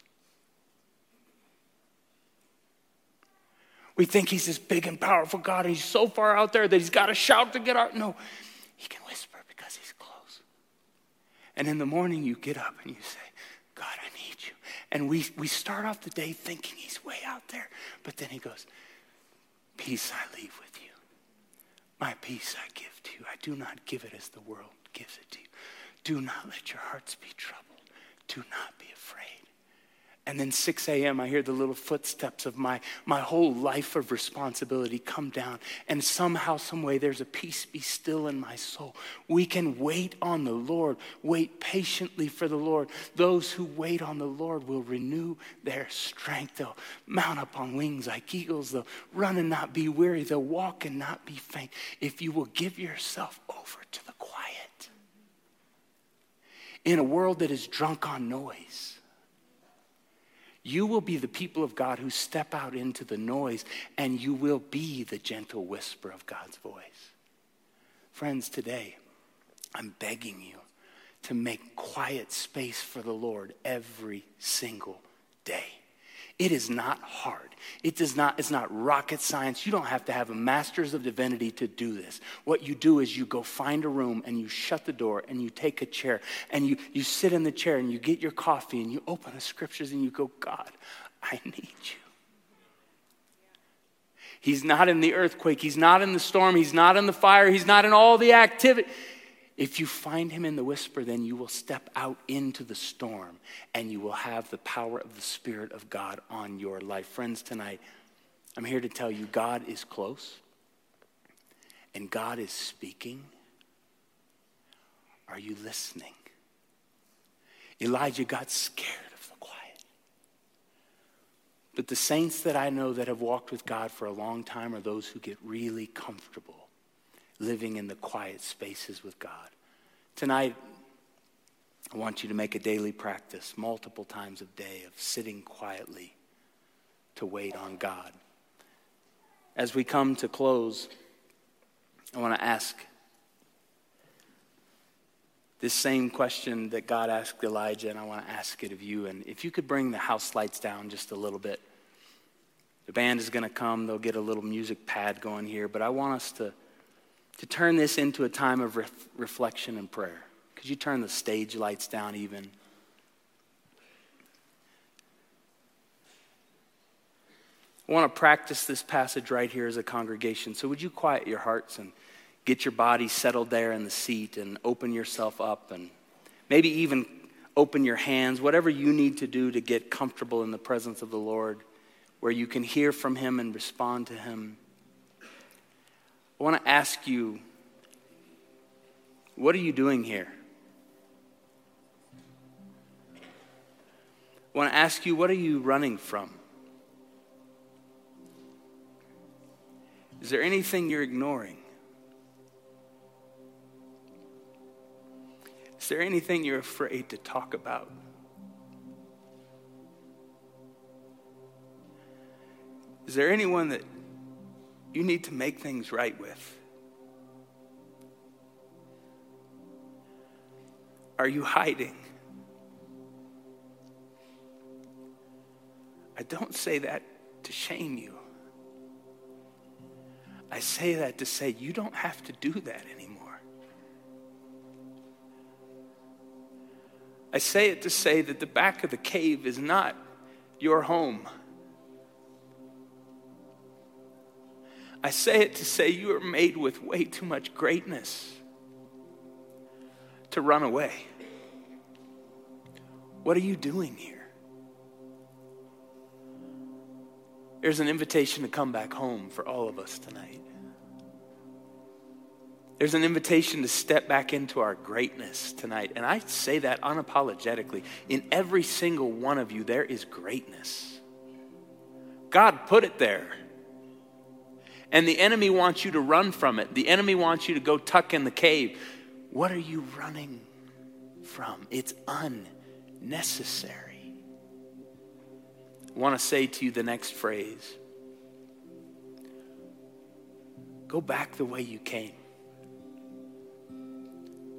We think he's this big and powerful God, and he's so far out there that he's got to shout to get out. No, he can whisper because he's close. And in the morning, you get up and you say, God, I need you. And we, we start off the day thinking he's way out there, but then he goes, Peace I leave with you. My peace I give to you. I do not give it as the world gives it to you. Do not let your hearts be troubled. Do not be afraid. And then 6 a.m., I hear the little footsteps of my, my whole life of responsibility come down. And somehow, some way, there's a peace be still in my soul. We can wait on the Lord, wait patiently for the Lord. Those who wait on the Lord will renew their strength. They'll mount up on wings like eagles. They'll run and not be weary. They'll walk and not be faint. If you will give yourself over to the quiet in a world that is drunk on noise you will be the people of God who step out into the noise, and you will be the gentle whisper of God's voice. Friends, today, I'm begging you to make quiet space for the Lord every single day. It is not hard. It does not, it's not rocket science. You don't have to have a master's of divinity to do this. What you do is you go find a room and you shut the door and you take a chair and you, you sit in the chair and you get your coffee and you open the scriptures and you go, God, I need you. He's not in the earthquake. He's not in the storm. He's not in the fire. He's not in all the activity. If you find him in the whisper, then you will step out into the storm and you will have the power of the Spirit of God on your life. Friends, tonight, I'm here to tell you God is close and God is speaking. Are you listening? Elijah got scared of the quiet. But the saints that I know that have walked with God for a long time are those who get really comfortable living in the quiet spaces with God. Tonight, I want you to make a daily practice, multiple times a day, of sitting quietly to wait on God. As we come to close, I want to ask this same question that God asked Elijah, and I want to ask it of you. And if you could bring the house lights down just a little bit. The band is going to come, they'll get a little music pad going here, but I want us to to turn this into a time of ref- reflection and prayer. Could you turn the stage lights down even? I want to practice this passage right here as a congregation. So, would you quiet your hearts and get your body settled there in the seat and open yourself up and maybe even open your hands, whatever you need to do to get comfortable in the presence of the Lord, where you can hear from Him and respond to Him. I want to ask you what are you doing here? I want to ask you what are you running from? Is there anything you're ignoring? Is there anything you're afraid to talk about? Is there anyone that you need to make things right with? Are you hiding? I don't say that to shame you. I say that to say you don't have to do that anymore. I say it to say that the back of the cave is not your home. I say it to say you are made with way too much greatness to run away. What are you doing here? There's an invitation to come back home for all of us tonight. There's an invitation to step back into our greatness tonight. And I say that unapologetically. In every single one of you, there is greatness. God put it there. And the enemy wants you to run from it. The enemy wants you to go tuck in the cave. What are you running from? It's unnecessary. I want to say to you the next phrase Go back the way you came.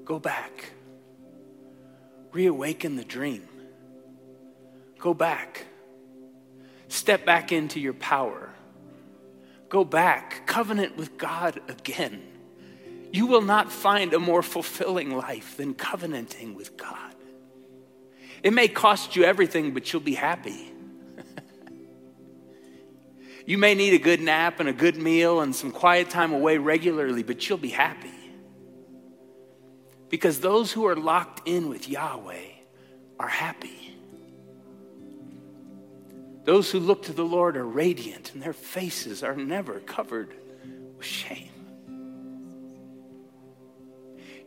Go back. Reawaken the dream. Go back. Step back into your power. Go back. Covenant with God again. You will not find a more fulfilling life than covenanting with God. It may cost you everything, but you'll be happy. you may need a good nap and a good meal and some quiet time away regularly, but you'll be happy. Because those who are locked in with Yahweh are happy. Those who look to the Lord are radiant, and their faces are never covered with shame.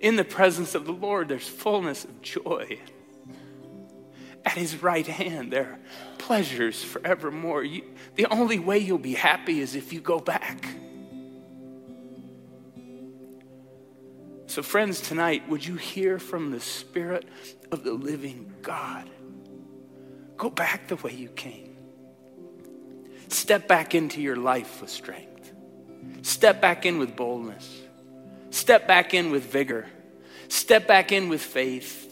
In the presence of the Lord, there's fullness of joy. At his right hand, there are pleasures forevermore. You, the only way you'll be happy is if you go back. So, friends, tonight, would you hear from the Spirit of the living God? Go back the way you came. Step back into your life with strength. Step back in with boldness. Step back in with vigor. Step back in with faith.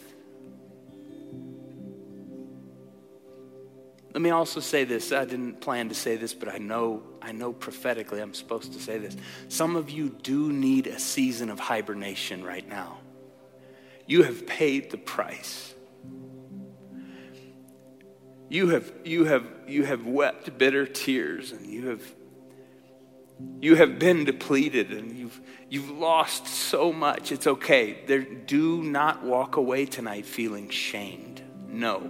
Let me also say this. I didn't plan to say this, but I know I know prophetically I'm supposed to say this. Some of you do need a season of hibernation right now. You have paid the price. You have you have you have wept bitter tears and you have you have been depleted and you've you've lost so much. It's okay. There, do not walk away tonight feeling shamed. No.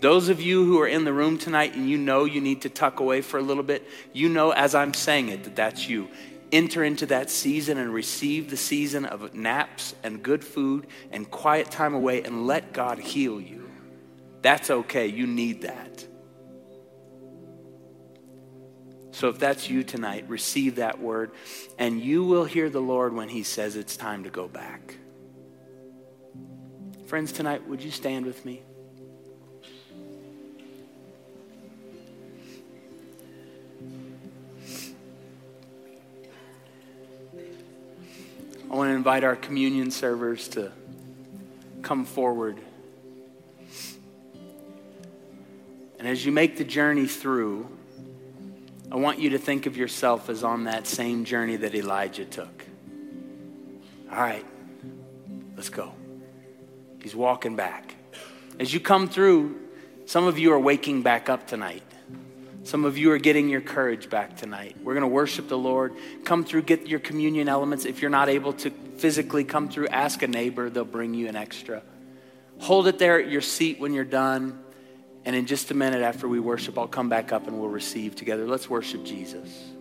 Those of you who are in the room tonight and you know you need to tuck away for a little bit, you know as I'm saying it that that's you. Enter into that season and receive the season of naps and good food and quiet time away and let God heal you. That's okay. You need that. So if that's you tonight, receive that word and you will hear the Lord when he says it's time to go back. Friends, tonight, would you stand with me? I want to invite our communion servers to come forward. And as you make the journey through, I want you to think of yourself as on that same journey that Elijah took. All right, let's go. He's walking back. As you come through, some of you are waking back up tonight. Some of you are getting your courage back tonight. We're going to worship the Lord. Come through, get your communion elements. If you're not able to physically come through, ask a neighbor, they'll bring you an extra. Hold it there at your seat when you're done. And in just a minute after we worship, I'll come back up and we'll receive together. Let's worship Jesus.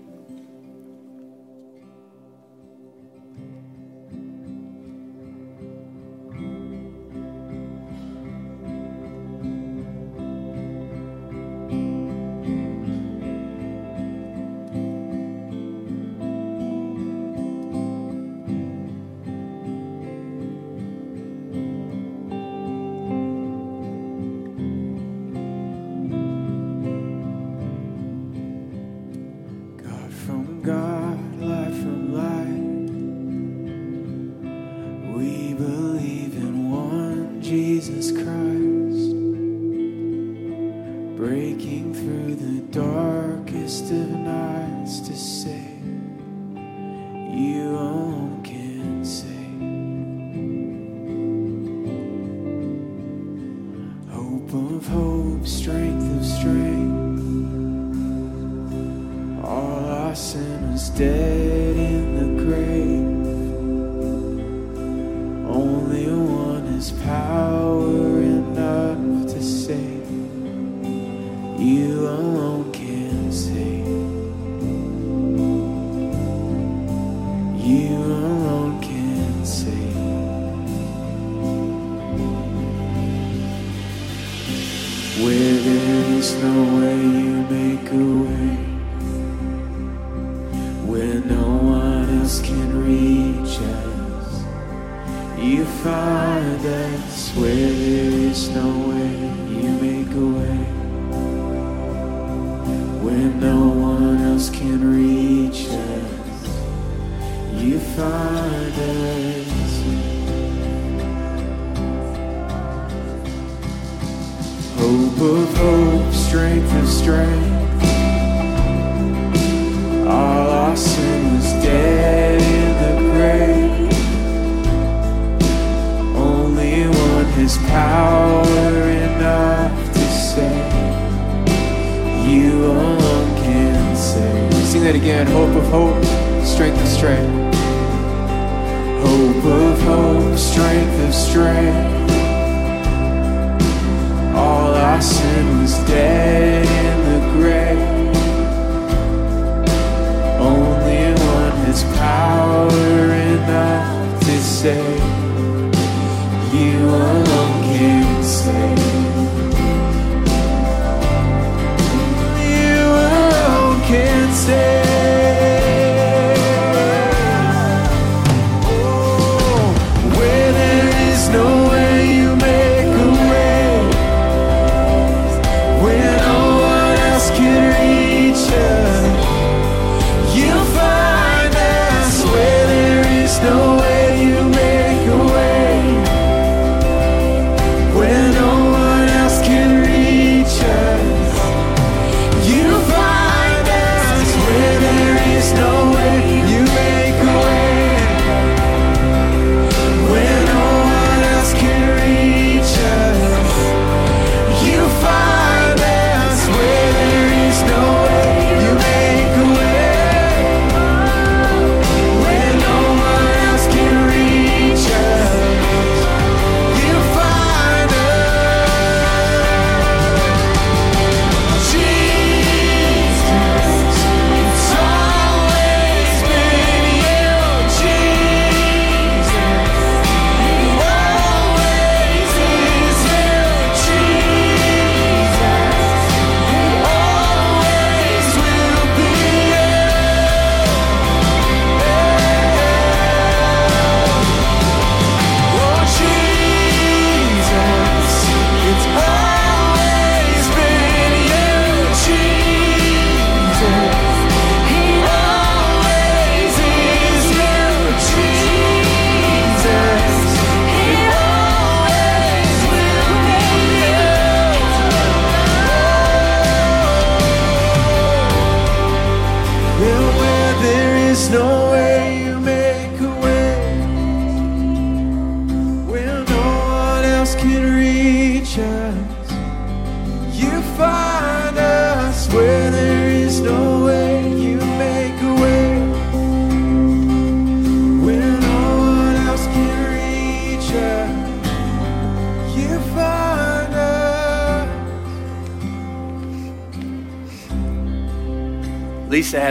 Was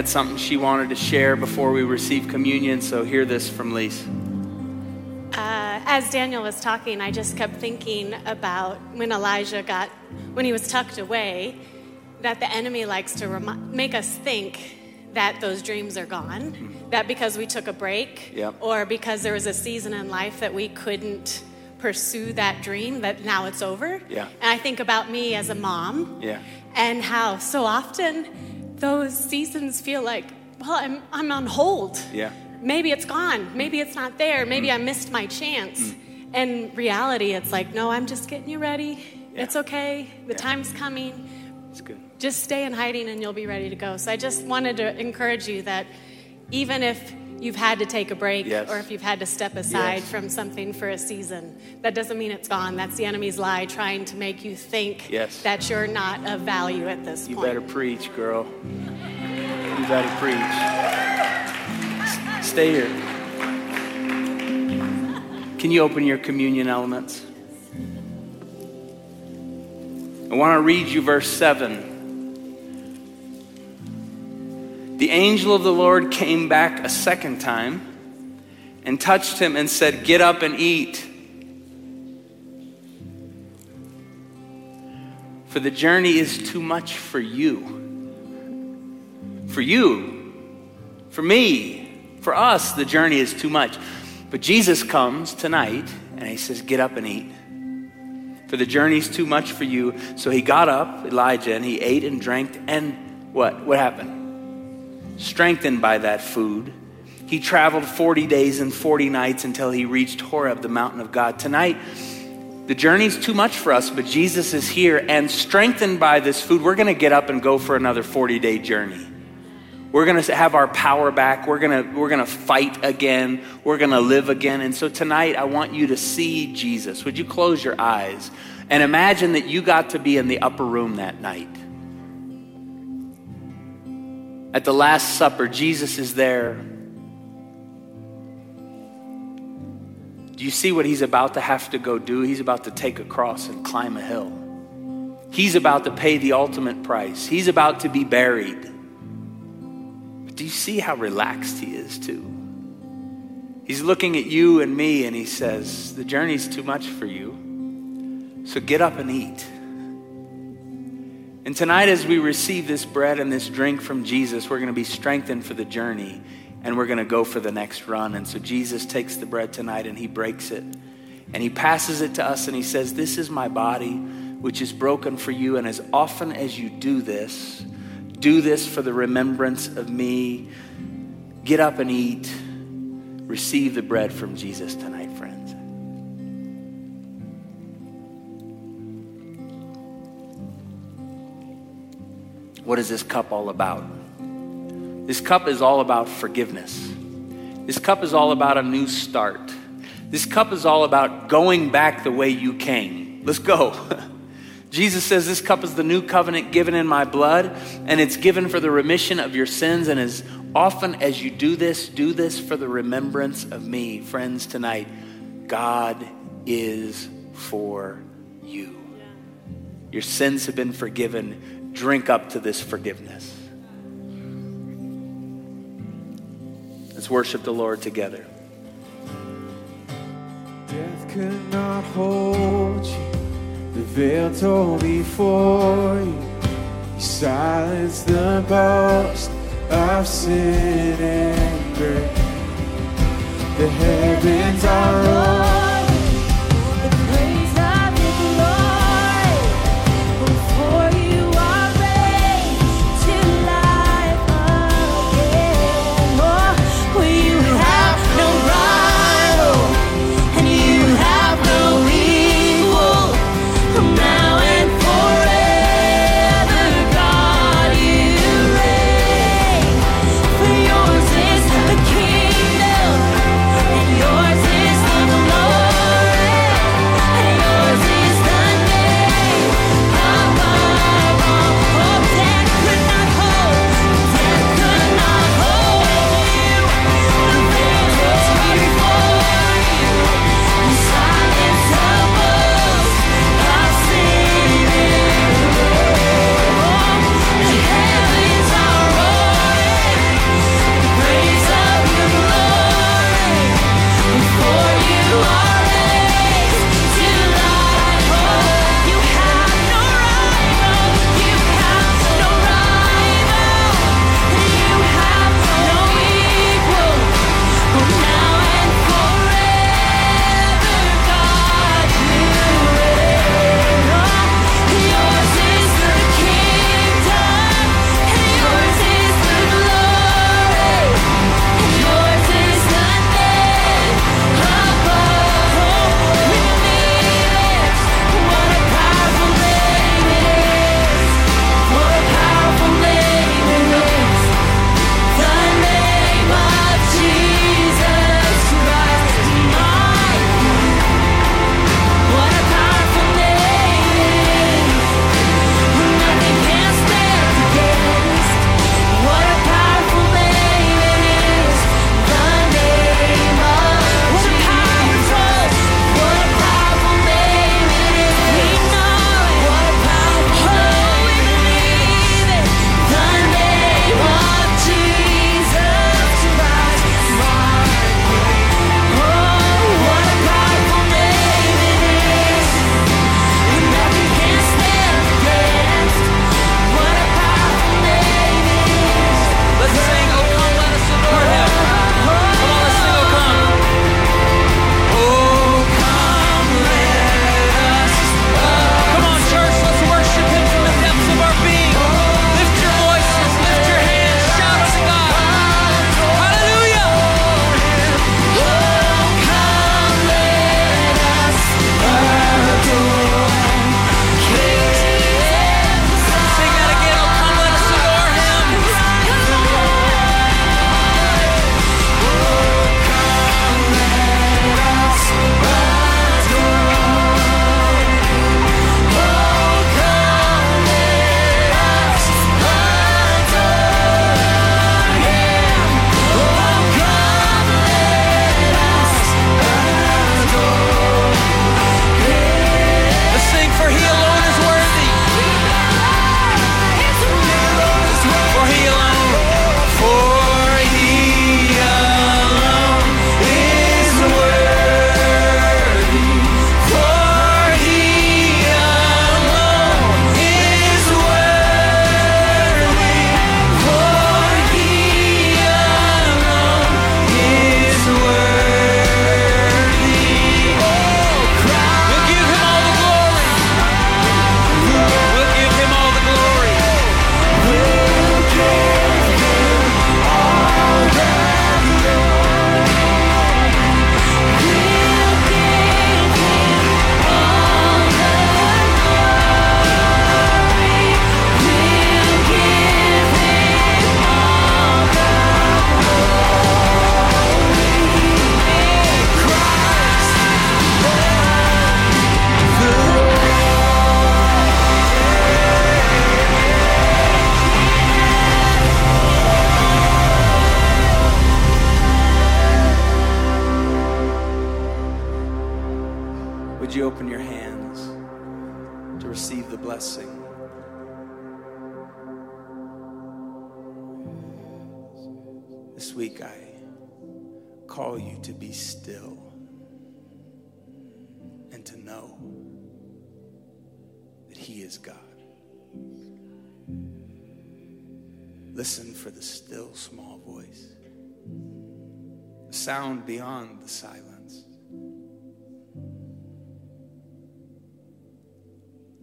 had something she wanted to share before we receive communion, so hear this from Lisa. Uh, as Daniel was talking, I just kept thinking about when Elijah got, when he was tucked away, that the enemy likes to remi- make us think that those dreams are gone, that because we took a break, Yep. or because there was a season in life that we couldn't pursue that dream, that now it's over. Yeah. And I think about me as a mom, Yeah. and how so often those seasons feel like, well, I'm, I'm on hold. Yeah. Maybe it's gone. Maybe it's not there. Maybe Mm. I missed my chance. And reality, it's like, no, I'm just getting you ready. Yeah. It's okay. The Yeah. time's coming. It's good. Just stay in hiding and you'll be ready to go. So I just wanted to encourage you that even if you've had to take a break Yes. or if you've had to step aside Yes. from something for a season. That doesn't mean it's gone. That's the enemy's lie trying to make you think Yes. that you're not of value at this You point. You better preach, girl. You better preach. Stay here. Can you open your communion elements? I want to read you verse 7. The angel of the Lord came back a second time and touched him and said, Get up and eat. For the journey is too much for you. For you, for me, for us, the journey is too much. But Jesus comes tonight and he says, Get up and eat. For the journey's too much for you. So he got up, Elijah, and he ate and drank. And what? What happened? Strengthened by that food, he traveled 40 days and 40 nights until he reached Horeb, the mountain of God. Tonight, the journey's too much for us, but Jesus is here, and strengthened by this food, we're going to get up and go for another 40 day journey. We're going to have our power back. We're going to we're going to fight again. We're going to live again. And so tonight I want you to see Jesus. Would you close your eyes and imagine that you got to be in the upper room that night? At the last supper, Jesus is there. Do you see what he's about to have to go do? He's about to take a cross and climb a hill. He's about to pay the ultimate price. He's about to be buried. But do you see how relaxed he is, too? He's looking at you and me and he says, The journey's too much for you. So get up and eat. And tonight, as we receive this bread and this drink from Jesus, we're going to be strengthened for the journey and we're going to go for the next run. And so Jesus takes the bread tonight and he breaks it and he passes it to us and he says, This is my body, which is broken for you. And as often as you do this, do this for the remembrance of me. Get up and eat. Receive the bread from Jesus tonight, What is this cup all about? This cup is all about forgiveness. This cup is all about a new start. This cup is all about going back the way you came. Let's go. Jesus says, This cup is the new covenant given in my blood, and it's given for the remission of your sins. And as often as you do this, do this for the remembrance of me. Friends, tonight, God is for you. Your sins have been forgiven. Drink up to this forgiveness. Let's worship the Lord together. Death could not hold you. The veil tore before you. You silenced the boast of sin and grave. The heavens are roaring.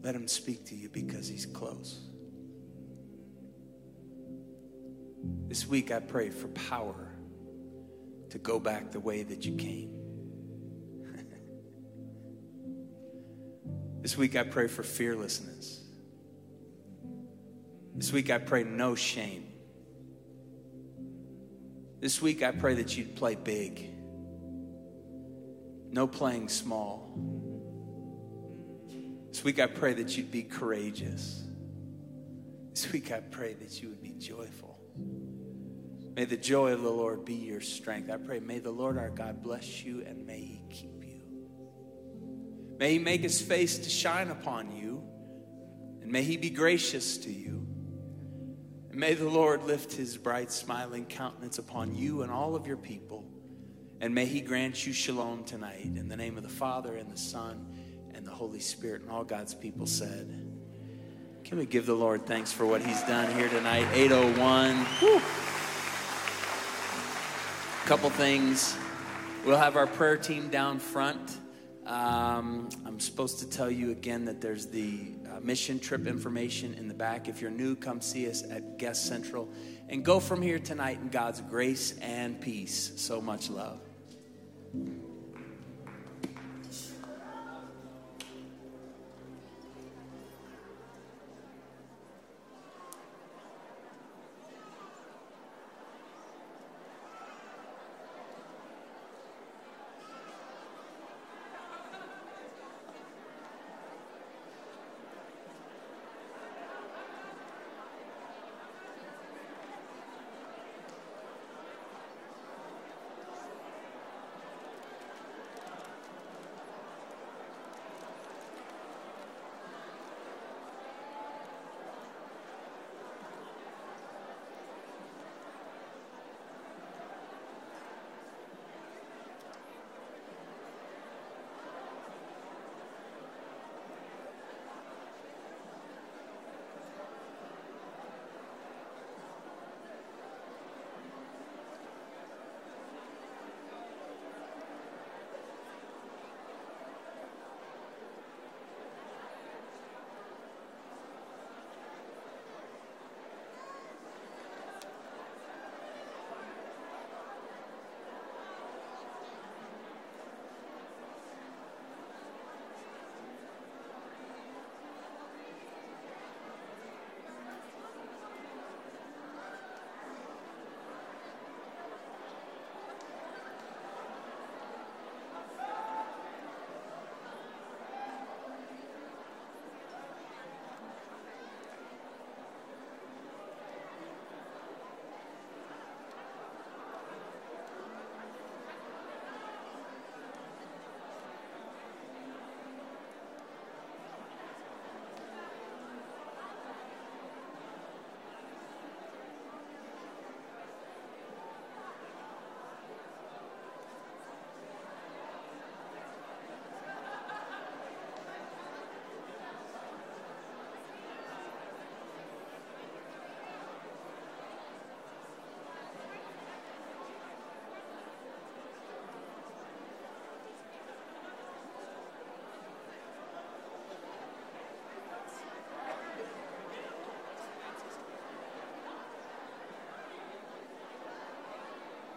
Let Him speak to you because He's close. This week, I pray for power to go back the way that you came. this week, I pray for fearlessness. This week, I pray no shame. This week, I pray that you'd play big, no playing small. This week, I pray that you'd be courageous. This week, I pray that you would be joyful. May the joy of the Lord be your strength. I pray, may the Lord our God bless you and may he keep you. May he make his face to shine upon you and may he be gracious to you. And may the Lord lift his bright, smiling countenance upon you and all of your people. And may he grant you shalom tonight in the name of the Father and the Son the Holy Spirit. And all God's people said, Can we give the Lord thanks for what he's done here tonight? 801. Whew couple things. We'll have our prayer team down front. Um, I'm supposed to tell you again that there's the uh, mission trip information in the back. If you're new, come see us at Guest Central and go from here tonight in God's grace and peace. So much love.